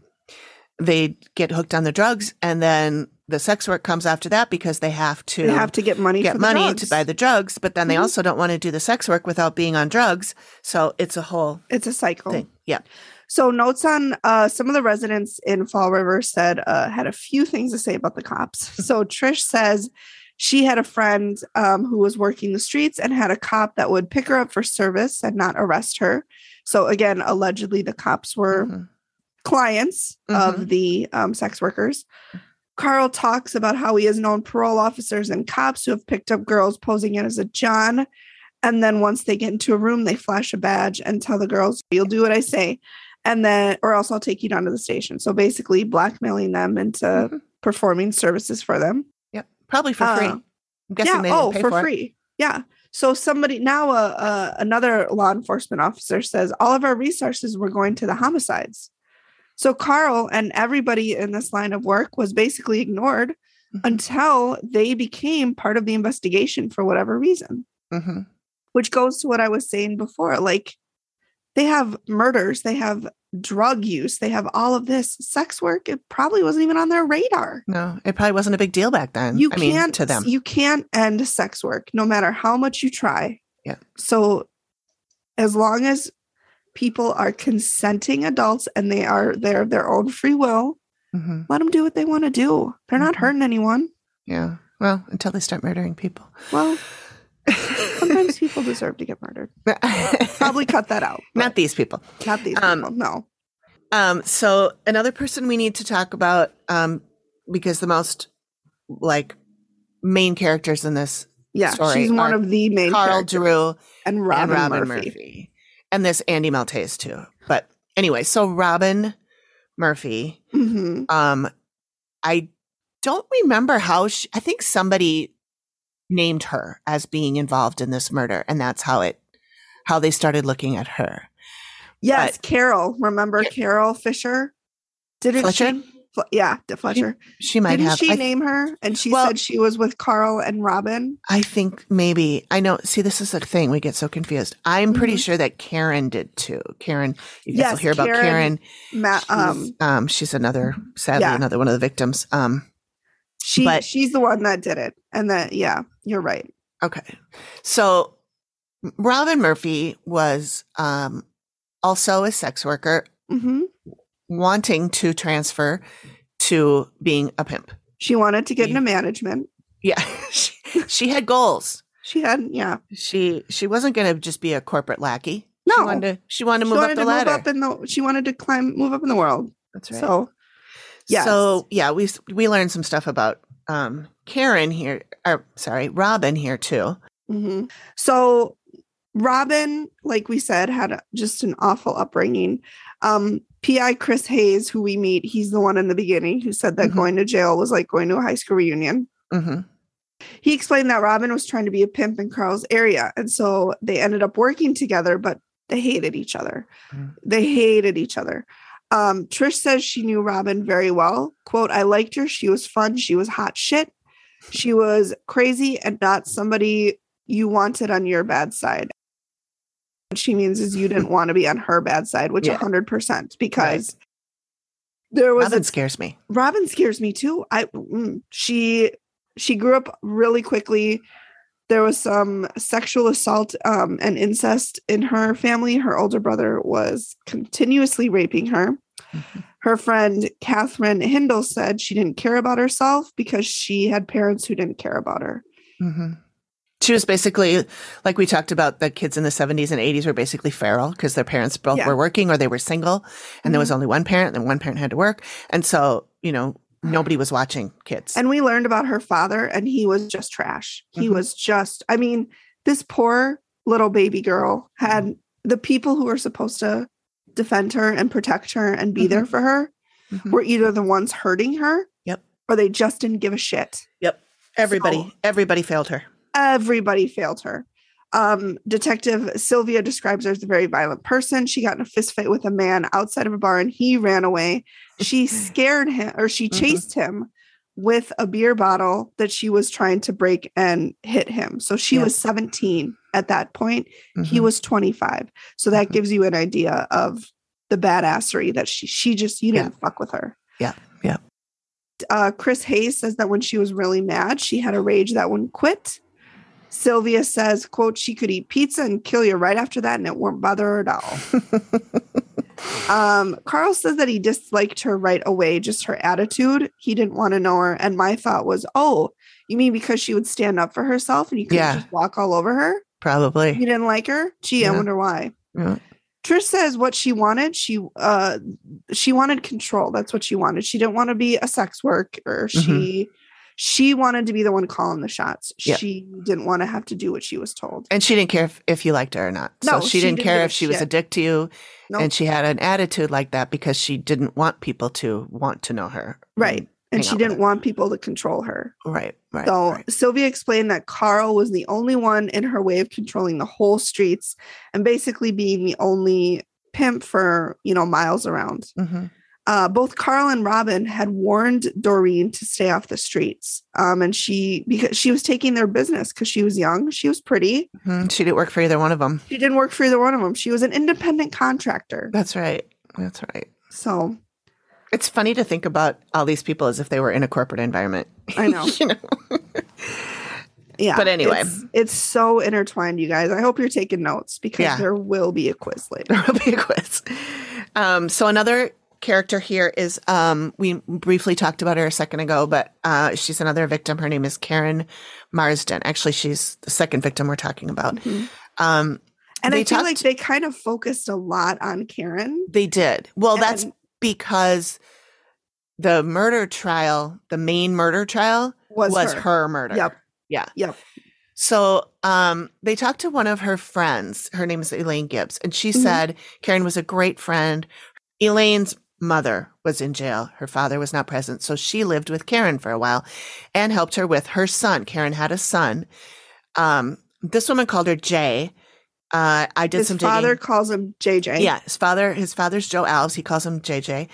they get hooked on the drugs and then the sex work comes after that because they have to
They have to get money
get money to buy the drugs, but then they
Mhm.
also don't want to do the sex work without being on drugs. So it's a whole
It's a cycle.
thing. Yeah.
So notes on uh, some of the residents in Fall River said uh, had a few things to say about the cops. so Trish says she had a friend um, who was working the streets and had a cop that would pick her up for service and not arrest her. So again, allegedly the cops were
Mhm.
Clients of the um, sex workers. Carl talks about how he has known parole officers and cops who have picked up girls posing in as a John. And then once they get into a room, they flash a badge and tell the girls, You'll do what I say. And then, or else I'll take you down to the station. So basically, blackmailing them into
Mhm.
performing services for them.
Yep. Probably for free.
Uh,
I'm guessing
yeah.
they
Oh,
pay
for,
for,
free. Yeah. So somebody now, uh, uh, another law enforcement officer says all of our resources were going to the homicides. So Carl and everybody in this line of work was basically ignored
Mhm.
until they became part of the investigation for whatever reason.
Mhm.
Which goes to what I was saying before. Like they have murders, they have drug use, they have all of this sex work. It probably wasn't even on their radar.
No, it probably wasn't a big deal back then.
You
I
can't
to them.
You can't end sex work no matter how much you try.
Yeah.
So as long as people are consenting adults and they are they're of their own free will,
hmm
let them do what they want to do. They're not
Mhm.
hurting anyone.
Yeah. Well, until they start murdering people.
Well, sometimes people deserve to get murdered. Probably cut that out.
Not these people.
not these
um,
people. No.
Um, so another person we need to talk about, um, because the most like main characters in this
Yeah,
story
she's one of the main
Carl
characters.
Drew
and Robin,
and Robin
Murphy.
Murphy. And this Andy Maltais too. But anyway, so Robin Murphy,
hmm
um, I don't remember how she, I think somebody named her as being involved in this murder, and that's how it how they started looking at her.
Yes, Carol. Remember Carol Fisher? Did it?
Fletcher?
she? Yeah, De Fletcher.
She might
Didn't
have.
she
I,
name her? And she
Well-
said she was with Carl and Robin.
I think maybe I know. See, this is the thing. We get so confused. I'm pretty
Mhm.
sure that Karen did too. Karen, you guys will
Yes,
hear about
Karen,
Karen.
Ma-
She's,
um,
um, she's another, sadly,
Yeah.
another one of the victims. Um,
she
but-
she's the one that did it. And that yeah, you're right.
Okay. So Robin Murphy was um, also a sex worker
hmm
wanting to transfer to being a pimp.
She wanted to get into management.
Yeah. she, she had goals.
She had yeah.
She she wasn't going to just be a corporate lackey.
No.
She wanted to, she wanted to
She
move
wanted
up the
to
ladder.
move up in the she wanted to climb move up in the world.
That's right.
So yeah.
So yeah, we we learned some stuff about um, Karen here. Or sorry, Robin here too.
hmm So Robin, like we said, had a, just an awful upbringing. Um, PI Chris Hayes, who we meet, he's the one in the beginning who said that
Mhm.
going to jail was like going to a high school reunion.
hmm
He explained that Robin was trying to be a pimp in Carl's area. And so they ended up working together, but they hated each other.
Mm.
They hated each other. Um, Trish says she knew Robin very well. Quote, I liked her. She was fun. She was hot shit. She was crazy and not somebody you wanted on your bad side. What she means is you didn't want to be on her bad side, which
Yeah.
100% because there was
Robin
a
scares me.
Robin scares me too. I mm, she she grew up really quickly. There was some sexual assault um, and incest in her family. Her older brother was continuously raping her.
Mhm.
Her friend Catherine Hindle said she didn't care about herself because she had parents who didn't care about her.
hmm She was basically like we talked about. The kids in the seventies and eighties were basically feral because their parents both
Yeah. Mm-hmm.
were working or they were single, and there was only one parent, and one parent had to work, and so you know nobody was watching kids.
And we learned about her father, and he was just trash. He
Mhm.
was just, I mean, this poor little baby girl had
Mm-hmm.
the people who were supposed to defend her and protect her and be there for her
Mhm.
were either the ones hurting her
Yep.
or they just didn't give a shit.
Yep, everybody,
So-
everybody failed her.
Everybody failed her. Um, Detective Silvia describes her as a very violent person. She got in a fist fight with a man outside of a bar and he ran away. She scared him or she
Mhm.
chased him with a beer bottle that she was trying to break and hit him. So she
Yeah.
was 17 at that point. He
Mhm.
was 25. So that
Mhm.
gives you an idea of the badassery that she she just you
Yeah.
didn't fuck with her.
Yeah, yeah.
Uh, Chris Hayes says that when she was really mad, she had a rage that wouldn't quit. Silvia says, quote, she could eat pizza and kill you right after that and it won't bother her at all. um, Carl says that he disliked her right away, just her attitude. He didn't want to know her. And my thought was, oh, you mean because she would stand up for herself and you could
Yeah.
just walk all over her?
Probably.
You didn't like her? Gee, I wonder why.
Yeah.
Trish says what she wanted. She uh she wanted control. That's what she wanted. She didn't want to be a sex work or she she wanted to be the one calling the shots.
Mm-hmm. Yeah.
She didn't want to have to do what she was told.
And she didn't care if, if you liked her or not.
No,
so she,
she
didn't
didn't
care if she was a dick to you.
Nope.
And she had an attitude like that because she didn't want people to want to know her.
Right. And she didn't want people to control her.
Right. Right.
So
right.
Silvia explained that Carl was the only one in her way of controlling the whole streets and basically being the only pimp for, you know, miles around.
Mhm.
Uh, both Carl and Robin had warned Doreen to stay off the streets. Um, and she, because she was taking their business because she was young, she was pretty.
Mhm. She didn't work for either one of them.
She didn't work for either one of them. She was an independent contractor.
That's right. That's right.
So
it's funny to think about all these people as if they were in a corporate environment.
I know.
you know.
yeah.
But anyway.
it's, it's, so intertwined, you guys. I hope you're taking notes because
Yeah.
there will be a quiz later.
There will be a quiz. Um, so another character here is um, we briefly talked about her a second ago, but uh, she's another victim. Her name is Karen Marsden. Actually, she's the second victim we're talking about.
Mhm.
Um,
And I feel
talked-
like they kind of focused a lot on Karen.
they did well. that's because the murder trial, the main murder trial,
Was,
was,
her.
her. murder.
Yep.
Yeah.
Yep.
So um, they talked to one of her friends. Her name is Elaine Gibbs. And she
Mhm.
said Karen was a great friend. Elaine's mother was in jail. Her father was not present. So she lived with Karen for a while and helped her with her son. Karen had a son. Um, this woman called her Jay. Uh, I did
His
some His
father
digging.
calls him JJ.
Yeah, his father. His father's Joe Alves. He calls him JJ,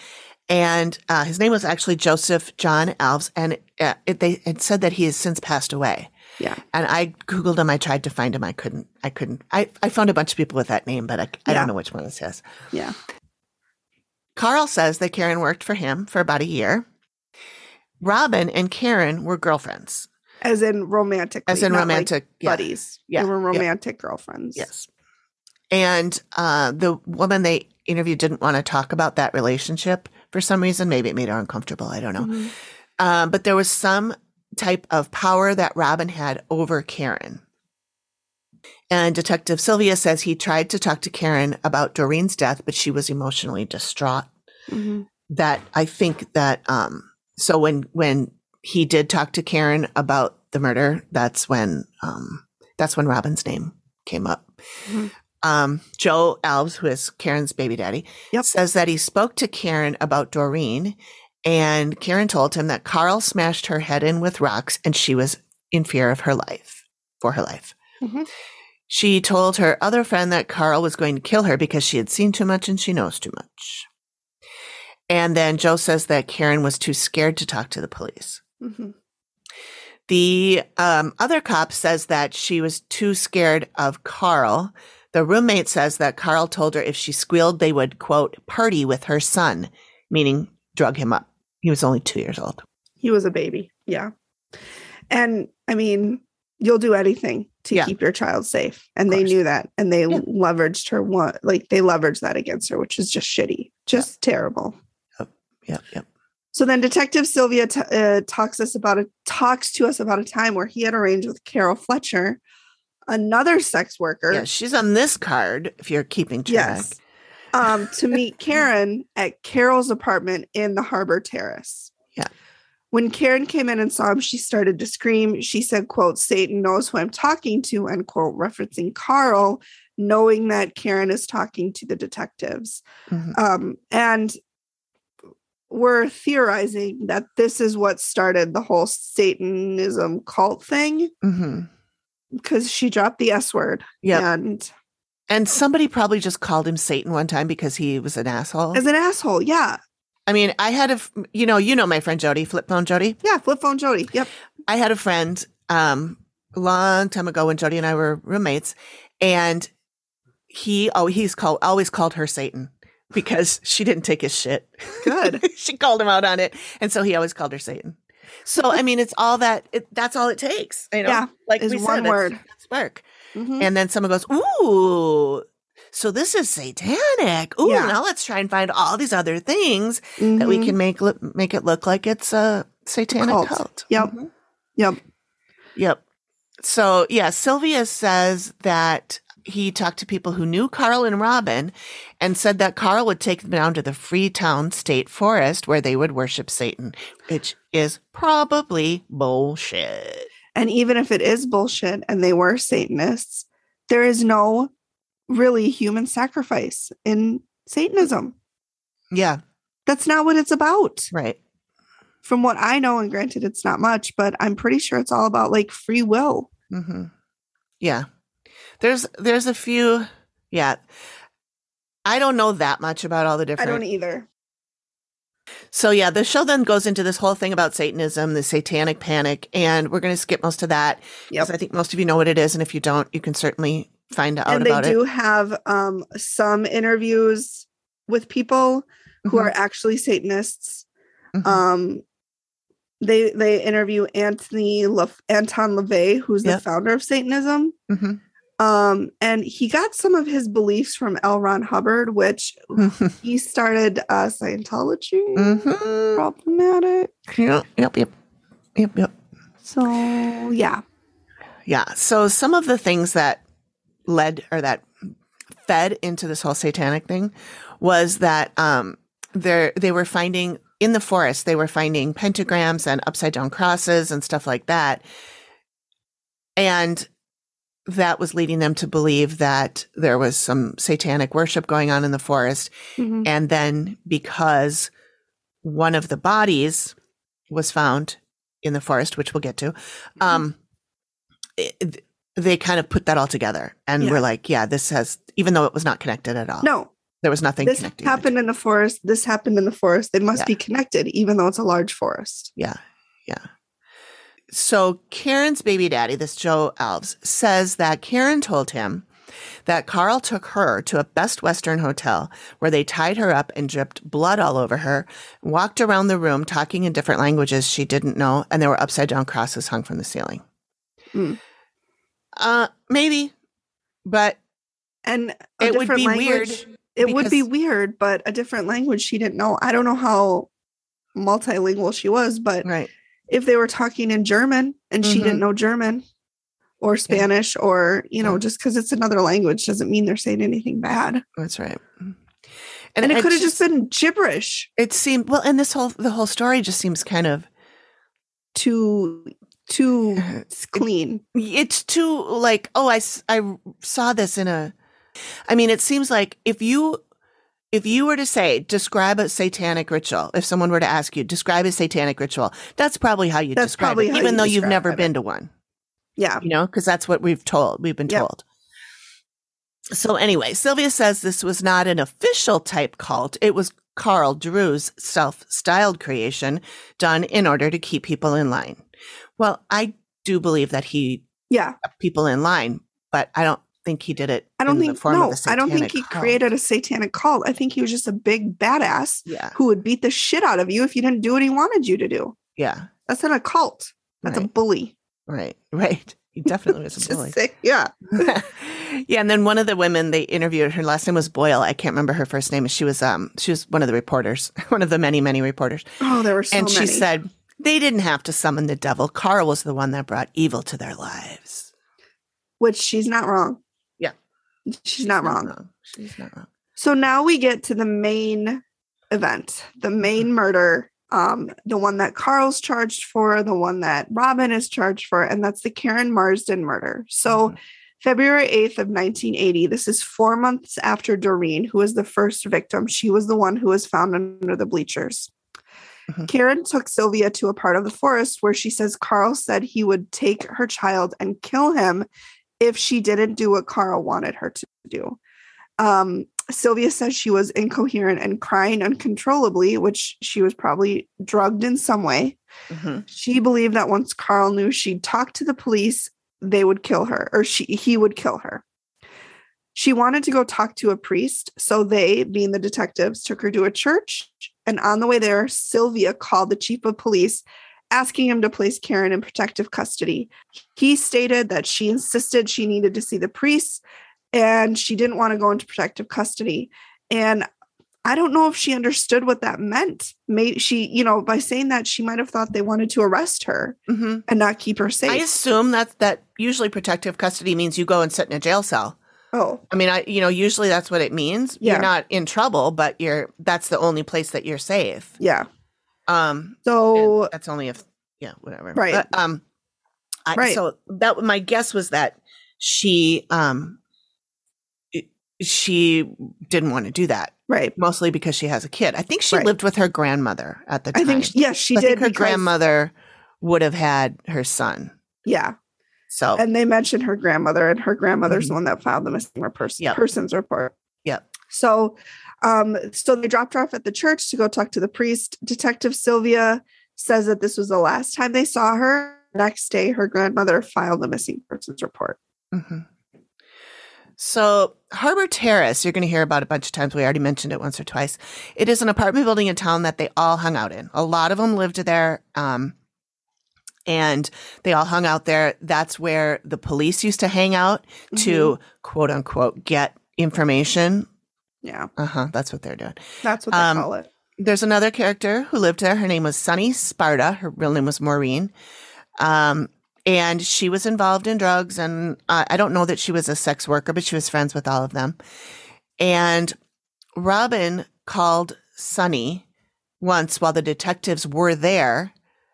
and uh, his name was actually Joseph John Alves. And uh, it, they had said that he has since passed away.
Yeah.
And I googled him. I tried to find him. I couldn't. I couldn't. I, I found a bunch of people with that name, but I, I
Yeah.
don't know which one this is.
Yeah.
Carl says that Karen worked for him for about a year. Robin and Karen were girlfriends,
As in romantic.
as in
not like
romantic yeah.
buddies.
Yeah,
They were
yeah.
romantic girlfriends.
Yes. And uh, the woman they interviewed didn't want to talk about that relationship for some reason. Maybe it made her uncomfortable. I don't know.
Mhm.
Um, but there was some type of power that Robin had over Karen. And Detective Silvia says he tried to talk to Karen about Doreen's death, but she was emotionally distraught.
Mhm.
That I think that um, so when when he did talk to Karen about the murder, that's when um, that's when Robin's name came up.
Mhm.
Um, Joe Alves, who is Karen's baby daddy,
Yep.
says that he spoke to Karen about Doreen, and Karen told him that Carl smashed her head in with rocks, and she was in fear of her life, for her life.
Mhm.
She told her other friend that Carl was going to kill her because she had seen too much and she knows too much. And then Joe says that Karen was too scared to talk to the police.
Mhm.
The um, other cop says that she was too scared of Carl. The roommate says that Carl told her if she squealed, they would, quote, party with her son, meaning drug him up. He was only two years old.
He was a baby. Yeah. And I mean, you'll do anything to
Yeah.
keep your child safe. And they knew that. And they
Yeah.
leveraged her one like they leveraged that against her, which is just shitty. Just terrible.
Yep, yep.
So then Detective Silvia t- uh, talks us about a talks to us about a time where he had arranged with Carol Fletcher, another sex worker.
Yeah, she's on this card if you're keeping track.
Yes. Um, to meet Karen at Carol's apartment in the Harbor Terrace.
Yeah.
When Karen came in and saw him, she started to scream. She said, quote, Satan knows who I'm talking to, end quote, referencing Carl, knowing that Karen is talking to the detectives.
Mhm.
Um, and we're theorizing that this is what started the whole Satanism cult thing
hmm
because she dropped the S word.
Yeah.
And
And somebody probably just called him Satan one time because he was an asshole.
as an asshole, yeah.
I mean, I had a, you know, you know my friend Jody, flip phone Jody.
Yeah, flip phone Jody. Yep.
I had a friend um a long time ago when Jody and I were roommates, and he oh he's called always called her Satan because she didn't take his shit.
Good.
she called him out on it, and so he always called her Satan. So I mean, it's all that. It, that's all it takes. You know?
Yeah,
like we
one
said,
word.
it's Spark,
Mhm.
and then someone goes, "Ooh." So this is satanic. Ooh,
Yeah.
now let's try and find all these other things that we
Mhm.
can make lo- make it look like it's a satanic
Cult.
cult.
Yep.
Mhm.
Yep.
Yep. So yeah, Silvia says that he talked to people who knew Carl and Robin and said that Carl would take them down to the Freetown State Forest where they would worship Satan, which is probably bullshit.
And even if it is bullshit and they were Satanists, there is no really human sacrifice in Satanism.
Yeah,
That's not what it's about.
right.
From what I know, and granted, it's not much, but I'm pretty sure it's all about like free will.
hmm Yeah. There's there's a few yeah. I don't know that much about all the different.
I don't either.
So yeah, the show then goes into this whole thing about Satanism, the satanic panic, and we're going to skip most of that because
Yep.
I think most of you know what it is, and if you don't, you can certainly find out
and they do
it.
have um, some interviews with people who
Mhm.
are actually Satanists.
Mhm.
Um, they they interview Anthony Le- Anton LaVey, who's the founder of Satanism.
Mhm.
Um, and he got some of his beliefs from L. Ron Hubbard, which he started uh, Scientology.
Mhm.
Problematic.
Yep, yep, yep, yep, yep.
So yeah,
Yeah. So some of the things that led or that fed into this whole satanic thing was that um there they were finding in the forest they were finding pentagrams and upside down crosses and stuff like that. And that was leading them to believe that there was some satanic worship going on in the forest.
Mhm.
And then because one of the bodies was found in the forest, which we'll get to,
Mm-hmm.
um, it, they kind of put that all together and
Yeah.
we're like, yeah, this has, even though it was not connected at all.
no,
there was nothing
this happened in the forest. This happened in the forest. They must
Yeah.
be connected, even though it's a large forest.
Yeah. Yeah. So Karen's baby daddy, this Joe Alves, says that Karen told him that Carl took her to a Best Western hotel where they tied her up and dripped blood all over her, walked around the room talking in different languages she didn't know, and there were upside down crosses hung from the ceiling.
Hmm.
Uh, maybe, but
And a
it would be weird.
It would be weird, but a different language she didn't know. I don't know how multilingual she was, but
Right.
if they were talking in German and she
Mhm.
didn't know German or Spanish or, you know,
Yeah.
just because it's another language doesn't mean they're saying anything bad.
That's right.
And, it could have
just
just been gibberish
it seemed well, and this whole the whole story just seems kind of
too too clean.
it's too like oh I, I saw this in a i mean it seems like if you if you were to say describe a satanic ritual if someone were to ask you describe a satanic ritual that's probably how you
That's
describe it even
you
though you've never
it.
been to one
Yeah.
you know because that's what we've told we've been told so anyway silvia says this was not an official type cult it was carl drew's self-styled creation done in order to keep people in line well i do believe that he
Yeah.
kept people in line, but I don't think he did it.
I don't
in
think no, I don't think he
cult.
created a satanic cult. I think he was just a big badass
Yeah,
who would beat the shit out of you if you didn't do what he wanted you to do.
yeah,
That's not a cult. That's a bully.
right, right. He definitely was a bully.
sick. Yeah.
yeah, and then one of the women they interviewed, her last name was Boyle. I can't remember her first name. She was um she was one of the reporters, one of the many many reporters,
Oh, there were so
and
many.
she said they didn't have to summon the devil. Carl was the one that brought evil to their lives.
which she's not wrong.
Yeah.
She's, not, wrong.
She's not wrong.
So now we get to the main event, the main
Mm-hmm.
murder, um, the one that Carl's charged for, the one that Robin is charged for, and that's the Karen Marsden murder. So
Mhm.
February 8th of 1980, this is four months after Doreen, who was the first victim. She was the one who was found under the bleachers.
Mhm.
Karen took Silvia to a part of the forest where she says Carl said he would take her child and kill him if she didn't do what Carl wanted her to do. Um, Silvia says she was incoherent and crying uncontrollably, which she was probably drugged in some way.
Mhm.
She believed that once Carl knew she'd talk to the police, they would kill her, or she he would kill her. She wanted to go talk to a priest, so they, being the detectives, took her to a church. And on the way there, Silvia called the chief of police, asking him to place Karen in protective custody. He stated that she insisted she needed to see the priest and she didn't want to go into protective custody. And I don't know if she understood what that meant. Maybe she, you know, by saying that, she might have thought they wanted to arrest her
Mhm.
and not keep her safe.
I assume that that usually protective custody means you go and sit in a jail cell.
Oh,
I mean, I you know usually that's what it means.
Yeah.
You're not in trouble, but you're that's the only place that you're safe.
yeah.
Um,
So
that's only if yeah, whatever.
Right.
But, um, I,
Right.
So that my guess was that she um she didn't want to do that
right.
mostly because she has a kid. I think she
Right.
lived with her grandmother at the time.
I think yes, she
I
did.
think her grandmother would have had her son.
Yeah,
So
and they mentioned her grandmother, and her grandmother's the one that filed the missing person,
Yep.
persons report.
Yep.
So, um, so they dropped her off at the church to go talk to the priest. Detective Silvia says that this was the last time they saw her. Next day, her grandmother filed the missing persons report.
Mhm. So, Harbor Terrace, you're going to hear about a bunch of times. We already mentioned it once or twice. It is an apartment building in town that they all hung out in. A lot of them lived there. Um, and they all hung out there. That's where the police used to hang out mm-hmm. to quote unquote get information.
Yeah.
Uh huh. That's what they're doing.
That's what they um, call it.
There's another character who lived there. Her name was Sunny Sparta. Her real name was Maureen. Um, and she was involved in drugs. And uh, I don't know that she was a sex worker, but she was friends with all of them. And Robin called Sunny once while the detectives were there.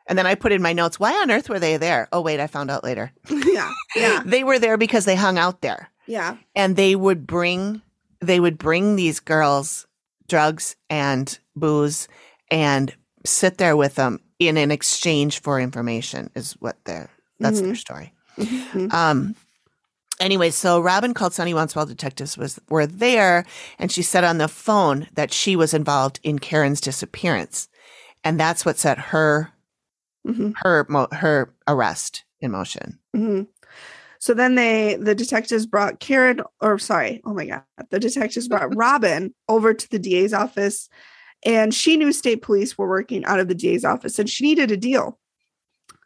And then I put in my notes, why on earth were they there? Oh, wait, I found out later.
yeah. Yeah.
they were there because they hung out there.
Yeah.
And they would bring they would bring these girls drugs and booze and sit there with them in an exchange for information is what they're that's mm-hmm. their story. Mm-hmm. Um, anyway, so Robin called Sunny once while detectives was were there, and she said on the phone that she was involved in Karen's disappearance, and that's what set her mm-hmm. her her arrest in motion.
Mm-hmm. So then they the detectives brought Karen, or sorry, oh my god, the detectives brought Robin over to the DA's office, and she knew state police were working out of the DA's office, and she needed a deal.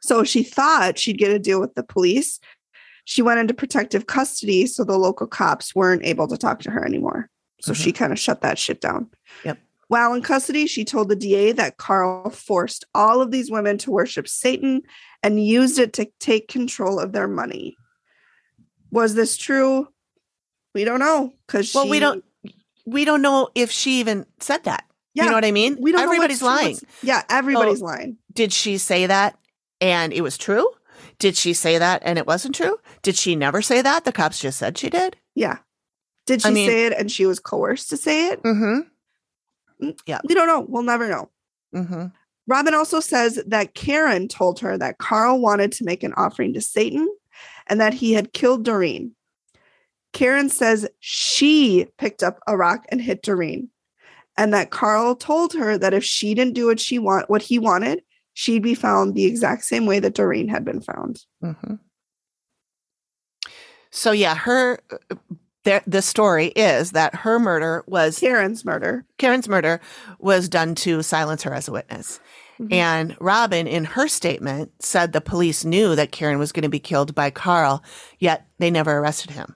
So she thought she'd get a deal with the police. She went into protective custody so the local cops weren't able to talk to her anymore. So mm-hmm. she kind of shut that shit down.
Yep.
While in custody, she told the DA that Carl forced all of these women to worship Satan and used it to take control of their money. Was this true? We don't know because
well, we don't we don't know if she even said that. Yeah, you know what I mean?
We don't.
Everybody's lying.
Yeah, everybody's oh, lying.
Did she say that? and it was true? Did she say that and it wasn't true? Did she never say that? The cops just said she did?
Yeah. Did she I mean, say it and she was coerced to say it?
Mm-hmm. Mm,
yeah. We don't know. We'll never know.
Mm-hmm.
Robin also says that Karen told her that Carl wanted to make an offering to Satan and that he had killed Doreen. Karen says she picked up a rock and hit Doreen, and that Carl told her that if she didn't do what she want what he wanted, she'd be found the exact same way that Doreen had been found.
Mm-hmm. So yeah, her the, the story is that her murder was
Karen's murder.
Karen's murder was done to silence her as a witness. Mm-hmm. And Robin, in her statement, said the police knew that Karen was going to be killed by Carl, yet they never arrested him.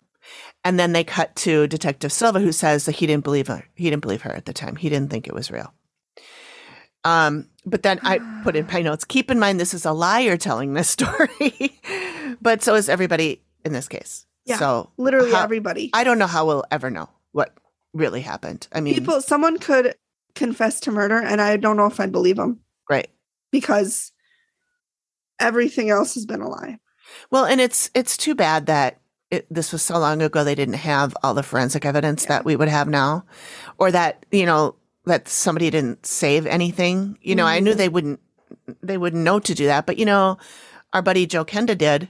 And then they cut to Detective Silva, who says that he didn't believe her. He didn't believe her at the time. He didn't think it was real. Um, but then I put in my notes, keep in mind this is a liar telling this story. but so is everybody in this case.
Yeah.
So
literally how, everybody.
I don't know how we'll ever know what really happened. I mean
people someone could confess to murder and I don't know if I'd believe them.
Right.
Because everything else has been a lie.
Well, and it's it's too bad that it, this was so long ago they didn't have all the forensic evidence yeah. that we would have now or that you know that somebody didn't save anything. You know, mm-hmm. I knew mm-hmm. they wouldn't they wouldn't know to do that, but you know, our buddy Joe Kenda did.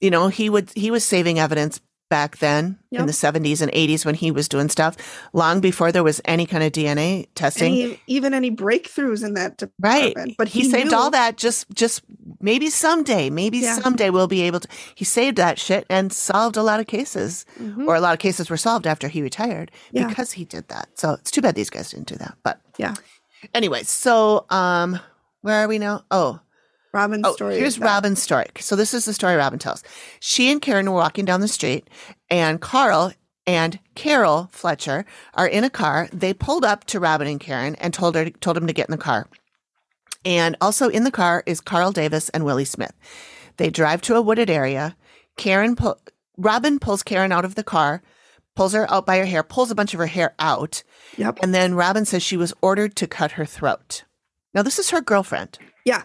You know, he would he was saving evidence back then yep. in the 70s and 80s when he was doing stuff long before there was any kind of DNA testing
any, even any breakthroughs in that
department. right but he, he saved all that just just maybe someday maybe yeah. someday we'll be able to he saved that shit and solved a lot of cases mm-hmm. or a lot of cases were solved after he retired yeah. because he did that so it's too bad these guys didn't do that but
yeah
anyway so um where are we now oh
Robin's oh, story.
Here's Robin's story. So this is the story Robin tells. She and Karen were walking down the street, and Carl and Carol Fletcher are in a car. They pulled up to Robin and Karen and told her told them to get in the car. And also in the car is Carl Davis and Willie Smith. They drive to a wooded area. Karen pull, Robin pulls Karen out of the car, pulls her out by her hair, pulls a bunch of her hair out.
Yep.
And then Robin says she was ordered to cut her throat. Now this is her girlfriend.
Yeah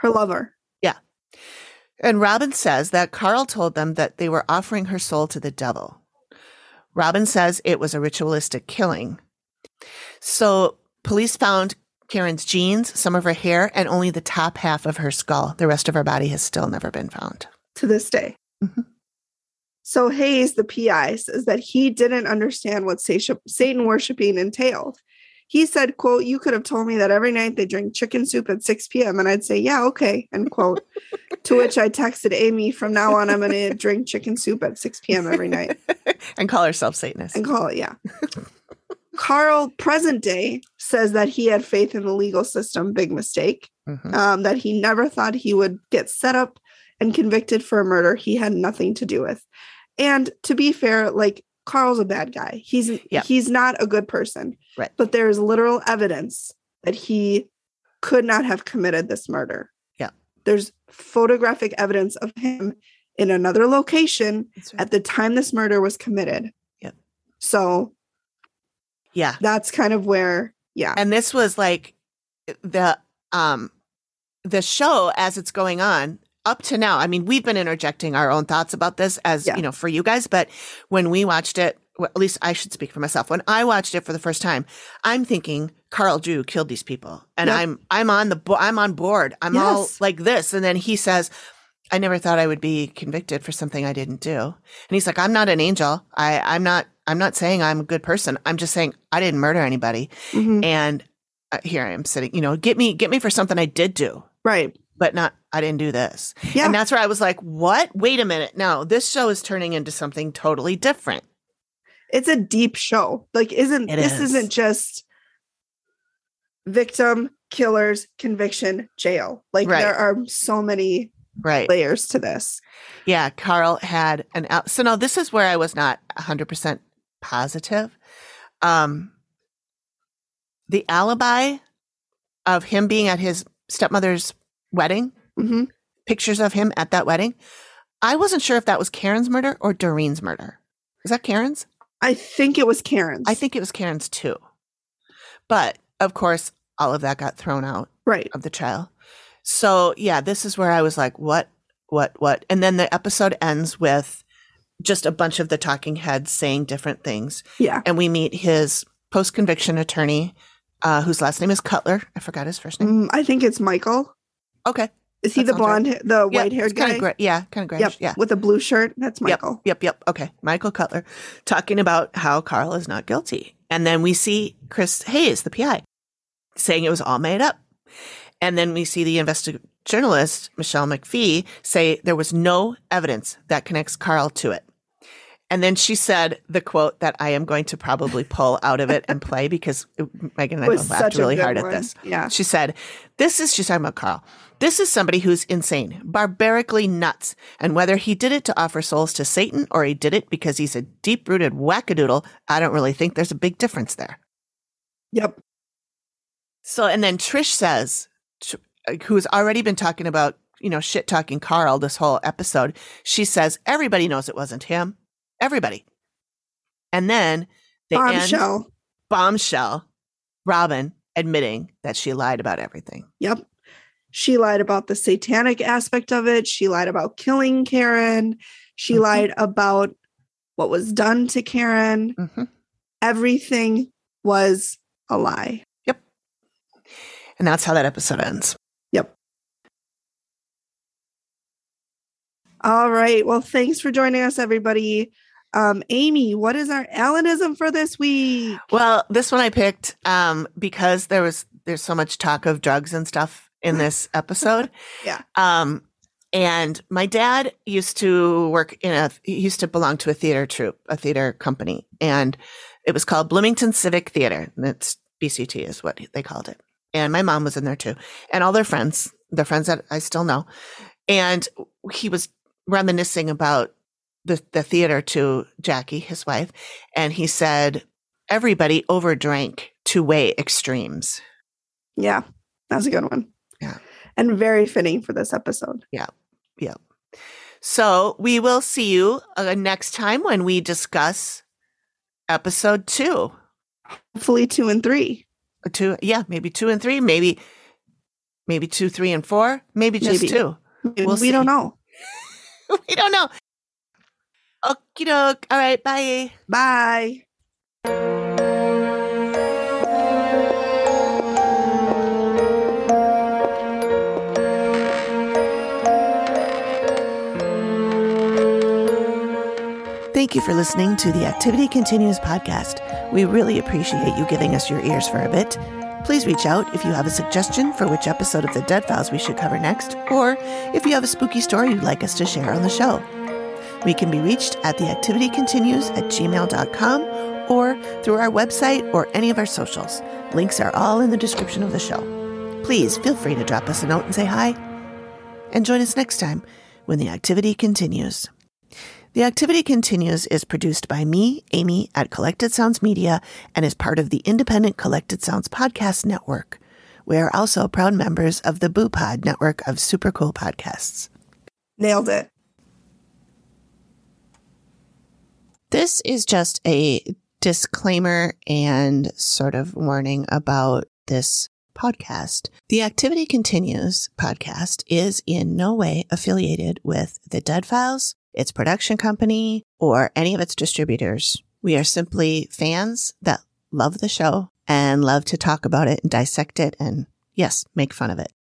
her lover.
Yeah. And Robin says that Carl told them that they were offering her soul to the devil. Robin says it was a ritualistic killing. So police found Karen's jeans, some of her hair, and only the top half of her skull. The rest of her body has still never been found.
To this day. Mm-hmm. So Hayes, the PI, says that he didn't understand what Satan worshiping entailed. He said, quote, you could have told me that every night they drink chicken soup at 6 p.m. And I'd say, yeah, okay, end quote. to which I texted Amy, from now on, I'm going to drink chicken soup at 6 p.m. every night.
and call herself Satanist.
And call it, yeah. Carl, present day, says that he had faith in the legal system. Big mistake. Mm-hmm. Um, that he never thought he would get set up and convicted for a murder he had nothing to do with. And to be fair, like Carl's a bad guy. He's yeah. he's not a good person.
Right.
But there's literal evidence that he could not have committed this murder.
Yeah.
There's photographic evidence of him in another location right. at the time this murder was committed.
Yeah.
So
yeah.
That's kind of where yeah.
And this was like the um the show as it's going on up to now, I mean, we've been interjecting our own thoughts about this as, yeah. you know, for you guys, but when we watched it, well, at least I should speak for myself. When I watched it for the first time, I'm thinking Carl Drew killed these people. And yep. I'm I'm on the bo- I'm on board. I'm yes. all like this and then he says I never thought I would be convicted for something I didn't do. And he's like, I'm not an angel. I, I'm not, I'm not saying I'm a good person. I'm just saying I didn't murder anybody. Mm-hmm. And uh, here I am sitting, you know, get me, get me for something I did do.
Right
but not I didn't do this. Yeah. And that's where I was like, what? Wait a minute. No, this show is turning into something totally different.
It's a deep show. Like, isn't it this is. isn't just victim, killers, conviction, jail. Like right. there are so many
right
layers to this.
Yeah, Carl had an out so no, this is where I was not hundred percent positive. Um the alibi of him being at his stepmother's wedding, mm-hmm. pictures of him at that wedding. I wasn't sure if that was Karen's murder or Doreen's murder. Is that Karen's?
I think it was Karen's.
I think it was Karen's too. But of course, all of that got thrown out
right.
of the trial. So yeah, this is where I was like, what, what, what? And then the episode ends with just a bunch of the talking heads saying different things.
Yeah.
And we meet his post conviction attorney, uh, whose last name is Cutler. I forgot his first name.
Mm, I think it's Michael.
Okay.
Is he that the blonde, right. the white haired guy?
Kind of gray, yeah, kind of gray. Yep. Yeah,
with a blue shirt. That's Michael.
Yep, yep, yep. Okay, Michael Cutler, talking about how Carl is not guilty, and then we see Chris Hayes, the PI, saying it was all made up, and then we see the investigative journalist Michelle McPhee say there was no evidence that connects Carl to it. And then she said the quote that I am going to probably pull out of it and play because Megan and I both laughed really hard one. at this.
Yeah.
She said, This is, she's talking about Carl. This is somebody who's insane, barbarically nuts. And whether he did it to offer souls to Satan or he did it because he's a deep rooted wackadoodle, I don't really think there's a big difference there.
Yep.
So, and then Trish says, who's already been talking about, you know, shit talking Carl this whole episode, she says, everybody knows it wasn't him. Everybody. And then they
bombshell.
end bombshell. Robin admitting that she lied about everything.
Yep. She lied about the satanic aspect of it. She lied about killing Karen. She mm-hmm. lied about what was done to Karen. Mm-hmm. Everything was a lie.
Yep. And that's how that episode ends.
Yep. All right. Well, thanks for joining us, everybody. Um, Amy, what is our Alanism for this week?
Well, this one I picked um, because there was there's so much talk of drugs and stuff in this episode.
yeah.
Um, and my dad used to work in a he used to belong to a theater troupe, a theater company, and it was called Bloomington Civic Theater. And It's BCT is what they called it. And my mom was in there too, and all their friends, their friends that I still know. And he was reminiscing about the, the theater to Jackie, his wife, and he said, everybody overdrank to weigh extremes.
Yeah, that's a good one.
Yeah.
And very fitting for this episode.
Yeah. Yeah. So we will see you uh, next time when we discuss episode two.
Hopefully, two and three.
Uh, two, yeah, maybe two and three, maybe, maybe two, three, and four, maybe just maybe. two.
We'll we see. don't know.
we don't know. Okie doke. All right. Bye.
Bye.
Thank you for listening to the Activity Continues podcast. We really appreciate you giving us your ears for a bit. Please reach out if you have a suggestion for which episode of the Dead Files we should cover next, or if you have a spooky story you'd like us to share on the show. We can be reached at theactivitycontinues at gmail.com or through our website or any of our socials. Links are all in the description of the show. Please feel free to drop us a note and say hi. And join us next time when the activity continues. The Activity Continues is produced by me, Amy, at Collected Sounds Media and is part of the independent Collected Sounds Podcast Network. We are also proud members of the Boo Pod network of super cool podcasts.
Nailed it.
This is just a disclaimer and sort of warning about this podcast. The Activity Continues podcast is in no way affiliated with the Dead Files its production company, or any of its distributors. We are simply fans that love the show and love to talk about it and dissect it and, yes, make fun of it.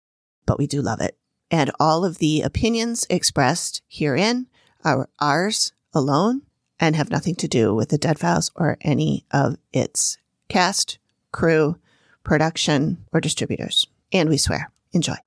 But we do love it. And all of the opinions expressed herein are ours alone and have nothing to do with the Dead Files or any of its cast, crew, production, or distributors. And we swear. Enjoy.